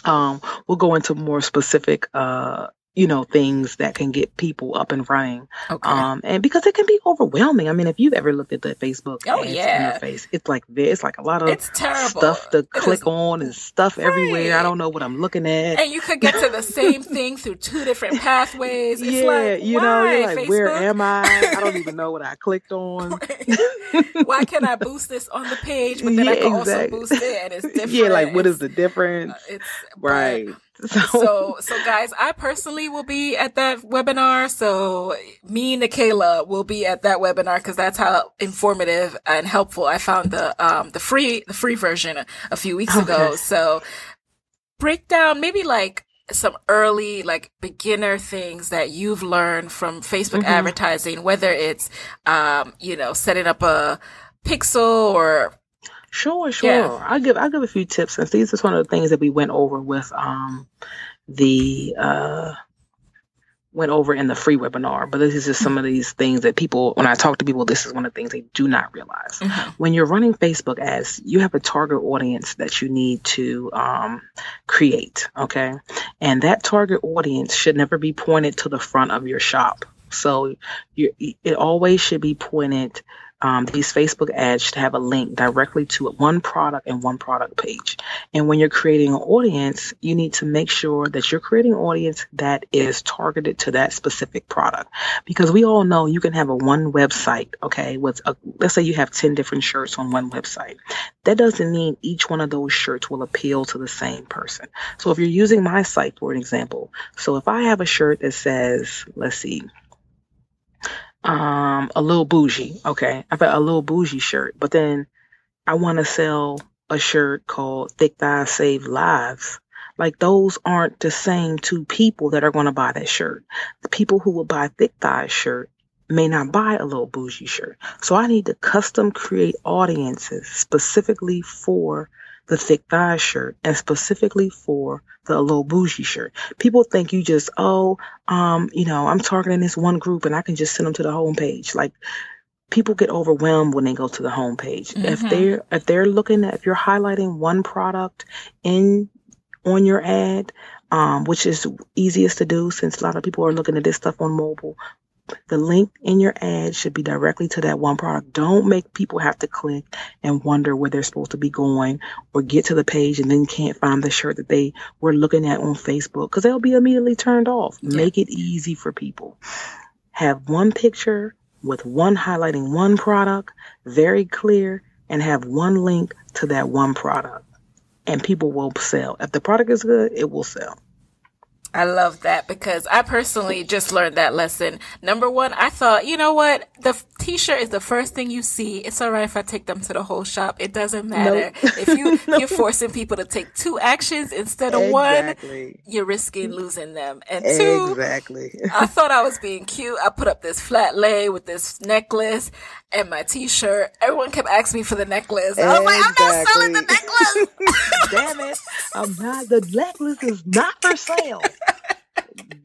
um, we'll go into more specific, uh, you know, things that can get people up and running. Okay. Um, and because it can be overwhelming. I mean, if you've ever looked at the Facebook oh, yeah. interface, it's like this, it's like a lot of it's terrible. stuff to it click is, on and stuff right. everywhere. I don't know what I'm looking at. And you could get to the same thing through two different pathways. It's yeah, like, you know, you're like, Facebook? where am I? I don't even know what I clicked on. why can I boost this on the page, but then yeah, I can exactly. also boost it and it's different. Yeah, like what is the difference? Uh, it's right. So. so, so guys, I personally will be at that webinar. So me, Nicaila, will be at that webinar because that's how informative and helpful I found the um the free the free version a, few weeks okay. ago. So break down maybe like some early like beginner things that you've learned from Facebook mm-hmm. advertising, whether it's um you know setting up a pixel or Sure, sure. Yeah. I'll give I'll give a few tips since these are one of the things that we went over with um the uh went over in the free webinar, but this is just some of these things that people, when I talk to people, this is one of the things they do not realize. Mm-hmm. When you're running Facebook ads, you have a target audience that you need to um, create, okay? And that target audience should never be pointed to the front of your shop. So you, it always should be pointed um, these Facebook ads should have a link directly to one product and one product page. And when you're creating an audience, you need to make sure that you're creating an audience that is targeted to that specific product. Because we all know you can have a one website, okay, with a, let's say you have 10 different shirts on one website. That doesn't mean each one of those shirts will appeal to the same person. So if you're using my site, for an example, so if I have a shirt that says, let's see, um a little bougie. Okay. I've got a little bougie shirt, but then I want to sell a shirt called Thick Thighs Save Lives. Like those aren't the same two people that are going to buy that shirt. The people who will buy Thick Thighs shirt may not buy a little bougie shirt. So I need to custom create audiences specifically for the thick thigh shirt and specifically for the low bougie shirt. People think you just, oh, um, you know, I'm targeting this one group and I can just send them to the homepage. Like people get overwhelmed when they go to the homepage. Mm-hmm. If they're if they're looking at if you're highlighting one product in on your ad, um, which is easiest to do since a lot of people are looking at this stuff on mobile. The link in your ad should be directly to that one product. Don't make people have to click and wonder where they're supposed to be going or get to the page and then can't find the shirt that they were looking at on Facebook because they'll be immediately turned off. Yeah. Make it easy for people. Have one picture with one highlighting one product, very clear, and have one link to that one product. And people will sell. If the product is good, it will sell. I love that because I personally just learned that lesson. Number one, I thought, you know what? The t-shirt is the first thing you see. It's all right if I take them to the whole shop. It doesn't matter. Nope. If you, nope. you're forcing people to take two actions instead of exactly. one, you're risking losing them. And two, exactly. I thought I was being cute. I put up this flat lay with this necklace and my t-shirt. Everyone kept asking me for the necklace. I was like, I'm not selling the necklace. Damn it. I'm not, the necklace is not for sale.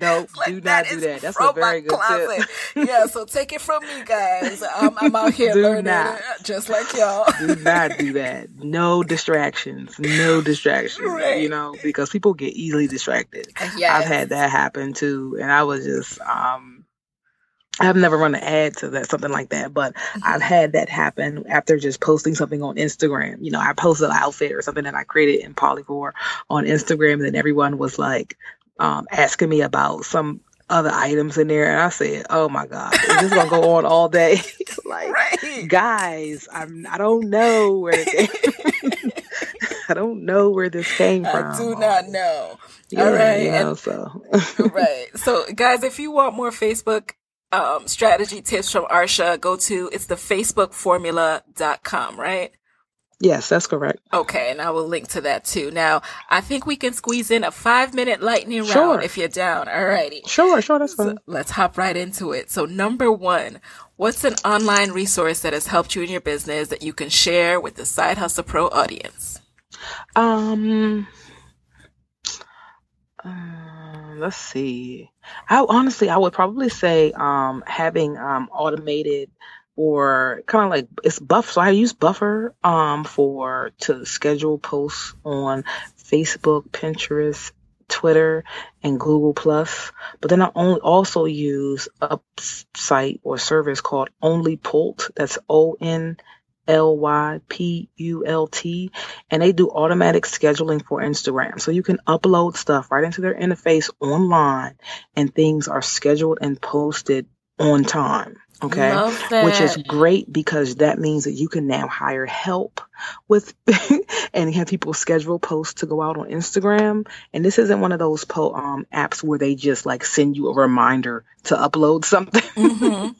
No, like, do not do that. That's a very good closet. tip. yeah, so take it from me, guys. I'm, I'm out here learning. Not. not just like y'all. do not do that. No distractions. No distractions. Right. You know, because people get easily distracted. Yes. I've had that happen too, and I was just um I've never run an ad to that something like that, but I've had that happen after just posting something on Instagram. You know, I posted an outfit or something that I created in Polyvore on Instagram, and then everyone was like um, asking me about some other items in there, and I said, "Oh my god, is this gonna go on all day?" like, Right. guys, I'm I don't know where it I don't know where this came from. I do not know. Yeah, All right, you know, and- so right. So, guys, if you want more Facebook um, strategy tips from Arsha, go to it's the facebookformula.com, right? yes, that's correct. Okay, and I will link to that too. Now, I think we can squeeze in a five minute lightning Sure. round if you're down. Alrighty. Sure, sure, that's So fine. let's hop right into it. So, number one, what's an online resource that has helped you in your business that you can share with the Side Hustle Pro audience? Um, uh, let's see. I honestly, I would probably say um having um automated or kind of like it's buff. So I use Buffer um for to schedule posts on Facebook, Pinterest, Twitter, and Google Plus. But then I only also use a site or service called OnlyPult. That's O N L Y P U L T and they do automatic scheduling for Instagram. So you can upload stuff right into their interface online and things are scheduled and posted on time. Okay. Which is great because that means that you can now hire help with and have people schedule posts to go out on Instagram. And this isn't one of those po- um, apps where they just like send you a reminder to upload something. Mhm.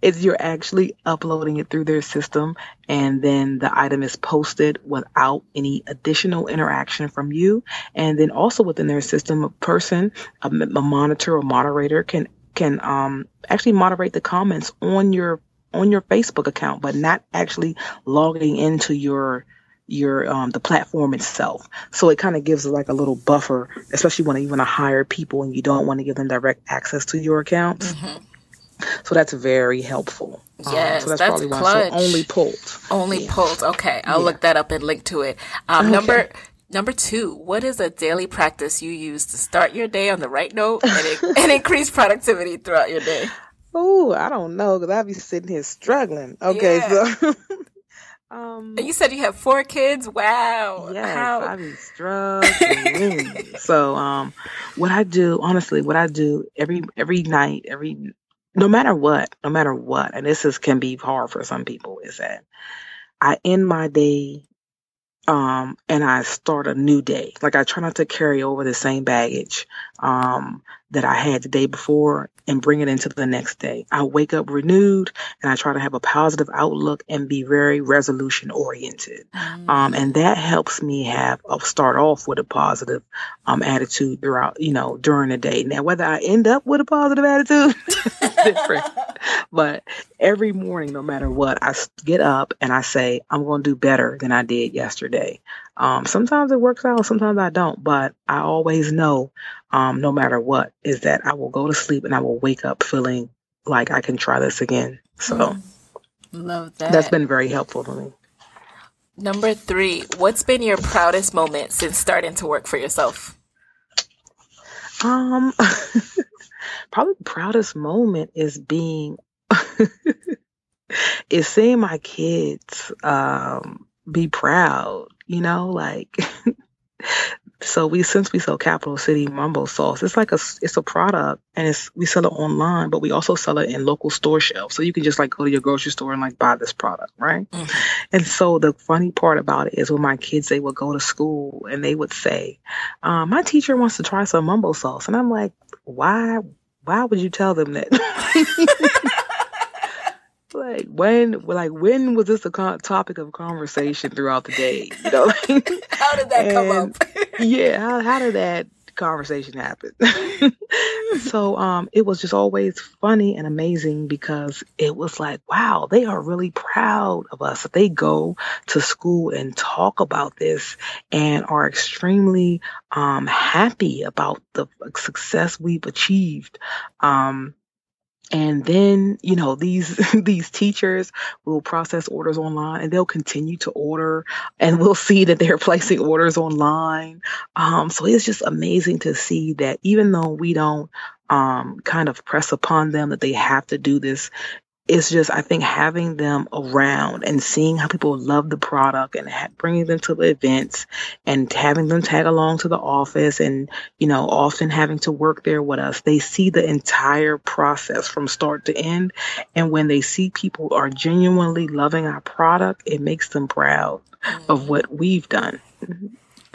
It's you're actually uploading it through their system and then the item is posted without any additional interaction from you. And then also within their system, a person, a monitor or moderator can can um, actually moderate the comments on your on your Facebook account, but not actually logging into your your um the platform itself. So it kind of gives like a little buffer, especially when you want to hire people and you don't want to give them direct access to your accounts. Mhm. So that's very helpful. Um, Yes, so that's, that's probably why. clutch. So OnlyPult. Only Yeah. pulled. Okay, I'll Yeah. look that up and link to it. Um, Okay. Number number two, what is a daily practice you use to start your day on the right note and, and increase productivity throughout your day? Oh, I don't know because I'll be sitting here struggling. Okay, so um, And you said you have four kids. Wow. yes, How? I be struggling. so um, what I do, honestly, what I do every every night, every no matter what, no matter what, and this is can be hard for some people, is that I end my day um and I start a new day. Like I try not to carry over the same baggage um that I had the day before and bring it into the next day. I wake up renewed and I try to have a positive outlook and be very resolution oriented. Um and that helps me have uh, start off with a positive um attitude throughout, you know, during the day. Now whether I end up with a positive attitude is different. But every morning, no matter what, I get up and I say, I'm going to do better than I did yesterday. Um, sometimes it works out, sometimes I don't, but I always know, um, no matter what, is that I will go to sleep and I will wake up feeling like I can try this again. So Mm. Love that. that's been very helpful to me. Number three, what's been your proudest moment since starting to work for yourself? Um, probably the proudest moment is being is seeing my kids um be proud. You know, like so we since we sell Capital City Mumbo sauce, it's like a it's a product and it's we sell it online, but we also sell it in local store shelves. So you can just like go to your grocery store and like buy this product, right? Mhm. And so the funny part about it is when my kids they would go to school and they would say, um, "My teacher wants to try some mumbo sauce," and I'm like, "Why? Why would you tell them that?" like when, like when was this a con- topic of conversation throughout the day? You know, How did that come up? yeah. How how did that conversation happen? so um, it was just always funny and amazing because it was like, wow, they are really proud of us. that They go to school and talk about this and are extremely um, happy about the success we've achieved. Um, and then you know these these teachers will process orders online and they'll continue to order and we'll see that they're placing orders online. Um, so it's just amazing to see that even though we don't um, kind of press upon them that they have to do this it's just I think having them around and seeing how people love the product and ha- bringing them to the events and having them tag along to the office and you know often having to work there with us they see the entire process from start to end and when they see people are genuinely loving our product it makes them proud mm-hmm. of what we've done mm-hmm.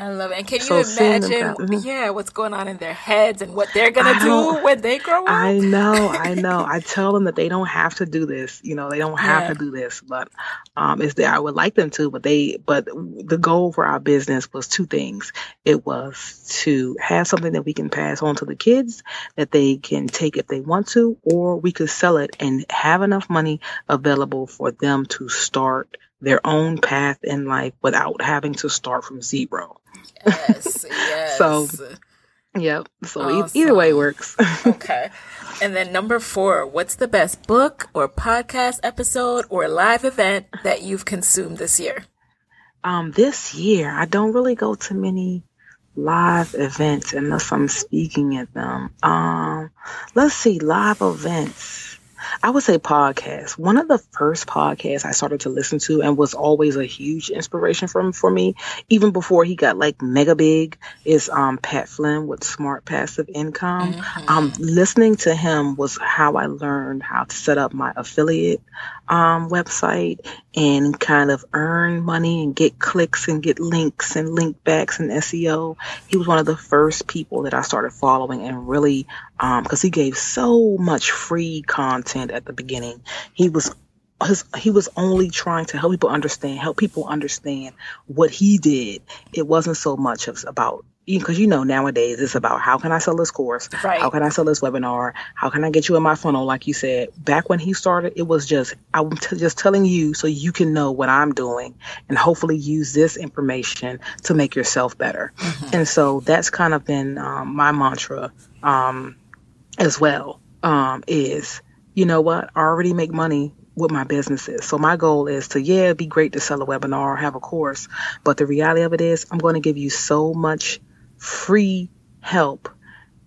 I love it. And can so you imagine, mm-hmm. yeah, what's going on in their heads and what they're gonna do when they grow up? I know, I know. I tell them that they don't have to do this. You know, they don't have yeah. to do this, but um, is that I would like them to, but they, but the goal for our business was two things. It was to have something that we can pass on to the kids that they can take if they want to, or we could sell it and have enough money available for them to start their own path in life without having to start from zero. Yes, yes. so, yep. So awesome. either way works. okay. And then number four, what's the best book or podcast episode or live event that you've consumed this year? Um, this year, I don't really go to many live events unless I'm speaking at them. Um, let's see, live events. I would say podcast. One of the first podcasts I started to listen to and was always a huge inspiration from for me, even before he got like mega big, is um, Pat Flynn with Smart Passive Income. Mm-hmm. Um, listening to him was how I learned how to set up my affiliate um, website and kind of earn money and get clicks and get links and link backs and SEO. He was one of the first people that I started following and really, because um, he gave so much free content at the beginning. He was his, he was only trying to help people understand, help people understand what he did. It wasn't so much of about because you know nowadays it's about how can I sell this course, right. how can I sell this webinar, how can I get you in my funnel, like you said. Back when he started, it was just I'm t- just telling you so you can know what I'm doing and hopefully use this information to make yourself better. Mm-hmm. And so that's kind of been um, my mantra um, as well. Um, is you know what I already make money with my businesses. So my goal is to, yeah, be great to sell a webinar have a course. But the reality of it is I'm going to give you so much free help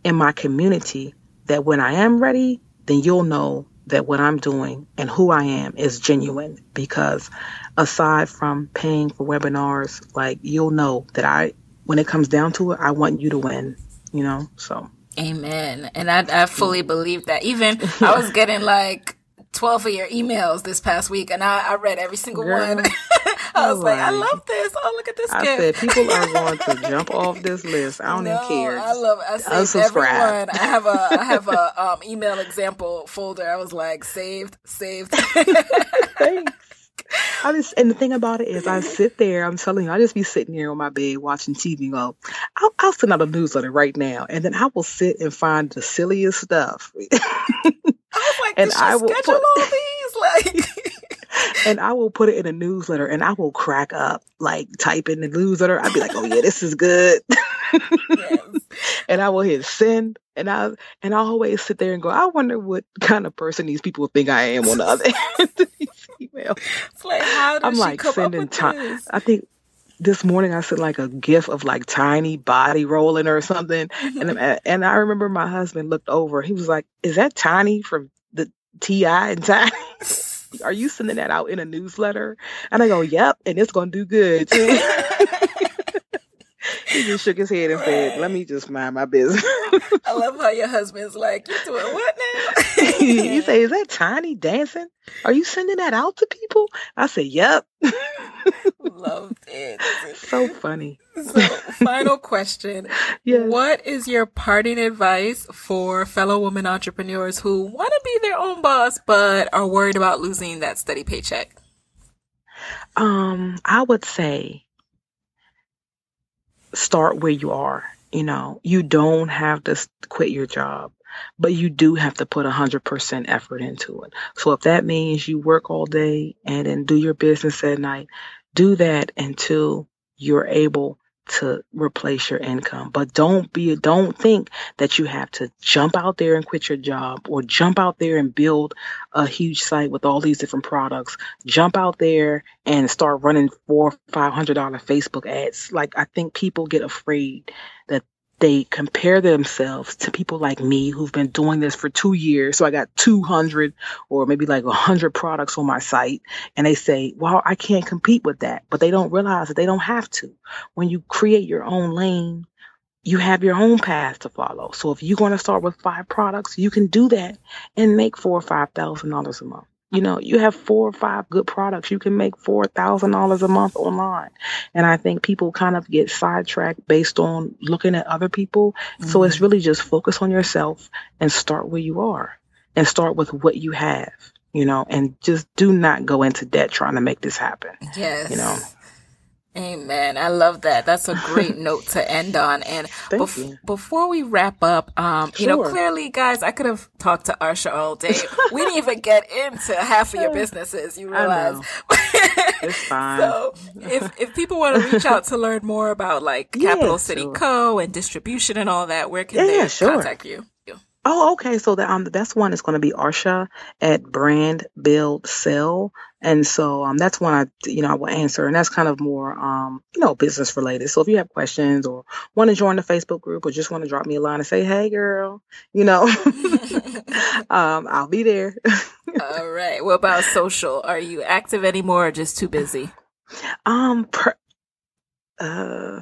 in my community that when I am ready, then you'll know that what I'm doing and who I am is genuine because aside from paying for webinars, like you'll know that I, when it comes down to it, I want you to win, you know, so. Amen. And I, I fully believe that. Even I was getting like 12 of your emails this past week and I, I read every single Girl. one. I was like, I love this. Oh, look at this I gift. said people are going to jump off this list. I don't no, even care. I love it. I saved everyone. I have a I have a um, email example folder. I was like, saved, saved. Thanks. I just and the thing about it is I sit there, I'm telling you, I just be sitting here on my bed watching TV go, I'll, I'll send out a newsletter right now. And then I will sit and find the silliest stuff. I was like, and I will schedule put, all these like and I will put it in a newsletter and I will crack up, like type in the newsletter. I'd be like, oh yeah, this is good. yes. And I will hit send and I and I always sit there and go, I wonder what kind of person these people think I am on the other end emails. It's like how I'm like sending time. I think this morning I sent like a gif of like tiny body rolling or something, and mm-hmm. and I remember my husband looked over. He was like, "Is that Tiny from the T.I. and Tiny?" Are you sending that out in a newsletter? And I go, Yep, and it's gonna do good too. he just shook his head and said, Let me just mind my business. I love how your husband's like, You doing what now? he say, Is that Tiny dancing? Are you sending that out to people? I said, Yep. Loved it. So funny. So, final question. Yes. What is your parting advice for fellow women entrepreneurs who want to be their own boss but are worried about losing that steady paycheck? Um, I would say start where you are. You know, you don't have to quit your job but you do have to put 100% effort into it. So if that means you work all day and then do your business at night, do that until you're able to replace your income. But don't be, don't think that you have to jump out there and quit your job or jump out there and build a huge site with all these different products. Jump out there and start running four, five hundred dollar Facebook ads. Like I think people get afraid that they compare themselves to people like me who've been doing this for two years. So I got 200 or maybe like 100 products on my site. And they say, well, I can't compete with that. But they don't realize that they don't have to. When you create your own lane, you have your own path to follow. So if you're going to start with five products, you can do that and make four or five thousand dollars a month. You know, you have four or five good products, you can make four thousand dollars a month online. And I think people kind of get sidetracked based on looking at other people. Mm-hmm. So it's mm-hmm. really just focus on yourself and start where you are and start with what you have, you know, and just do not go into debt trying to make this happen. Yes. You know. Amen. I love that. That's a great note to end on. And bef- before we wrap up, um, sure. you know, clearly, guys, I could have talked to Arsha all day. we didn't even get into half of your businesses. You realize? it's fine. so, if if people want to reach out to learn more about like Capital yeah, City sure. Co. and distribution and all that, where can yeah, they sure. contact you? Oh, okay. So the um that's one is going to be Arsha at Brand Build Sell, and so um that's one I you know I will answer, and that's kind of more um you know business related. So if you have questions or want to join the Facebook group or just want to drop me a line and say hey girl, you know, um I'll be there. All right. What about social? Are you active anymore or just too busy? Um, per, uh,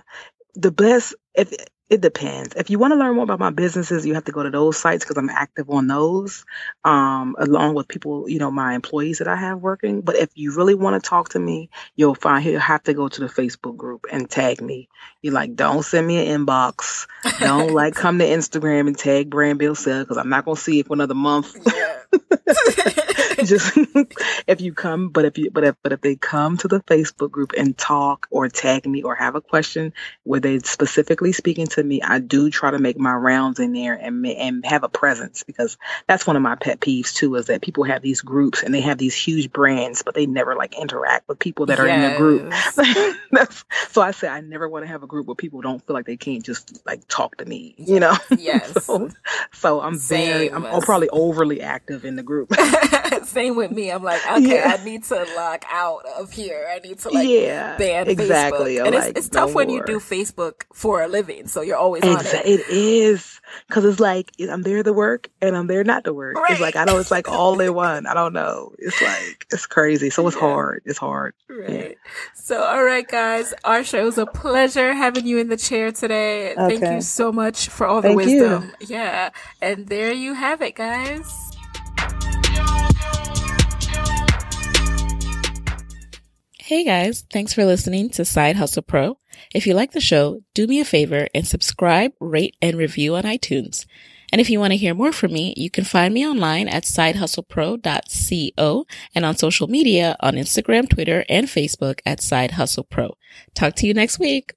the best if it depends. If you want to learn more about my businesses, you have to go to those sites because I'm active on those, um, along with people, you know, my employees that I have working. But if you really want to talk to me, you'll find you'll have to go to the Facebook group and tag me. You like, don't send me an inbox. Don't like come to Instagram and tag Brand Build Sell because I'm not gonna see it for another month. Yeah. just if you come, but if you but if but if they come to the Facebook group and talk or tag me or have a question where they specifically speaking to me, I do try to make my rounds in there and and have a presence because that's one of my pet peeves too is that people have these groups and they have these huge brands but they never like interact with people that are yes. in the group. so I say I never want to have a group where people don't feel like they can't just like talk to me, you know. Yes. so, so I'm Same very I'm, I'm probably overly active in the group. Same with me. I'm like, okay, yeah. I need to log out of here. I need to like yeah, ban exactly. Facebook. And like, it's, it's tough no when more. you do Facebook for a living, so you're always Exa- on it. It is because it's like I'm there to work and I'm there not to work. Right. It's like I know it's like all in one. I don't know. It's like it's crazy. So it's yeah. hard. It's hard. Right. Yeah. So all right, guys, Arsha, it was a pleasure having you in the chair today. Okay. Thank you so much for all the Thank wisdom. You. Yeah, and there you have it, guys. Hey guys, thanks for listening to Side Hustle Pro. If you like the show, do me a favor and subscribe, rate, and review on iTunes. And if you want to hear more from me, you can find me online at sidehustlepro.co and on social media on Instagram, Twitter, and Facebook at Side Hustle Pro. Talk to you next week.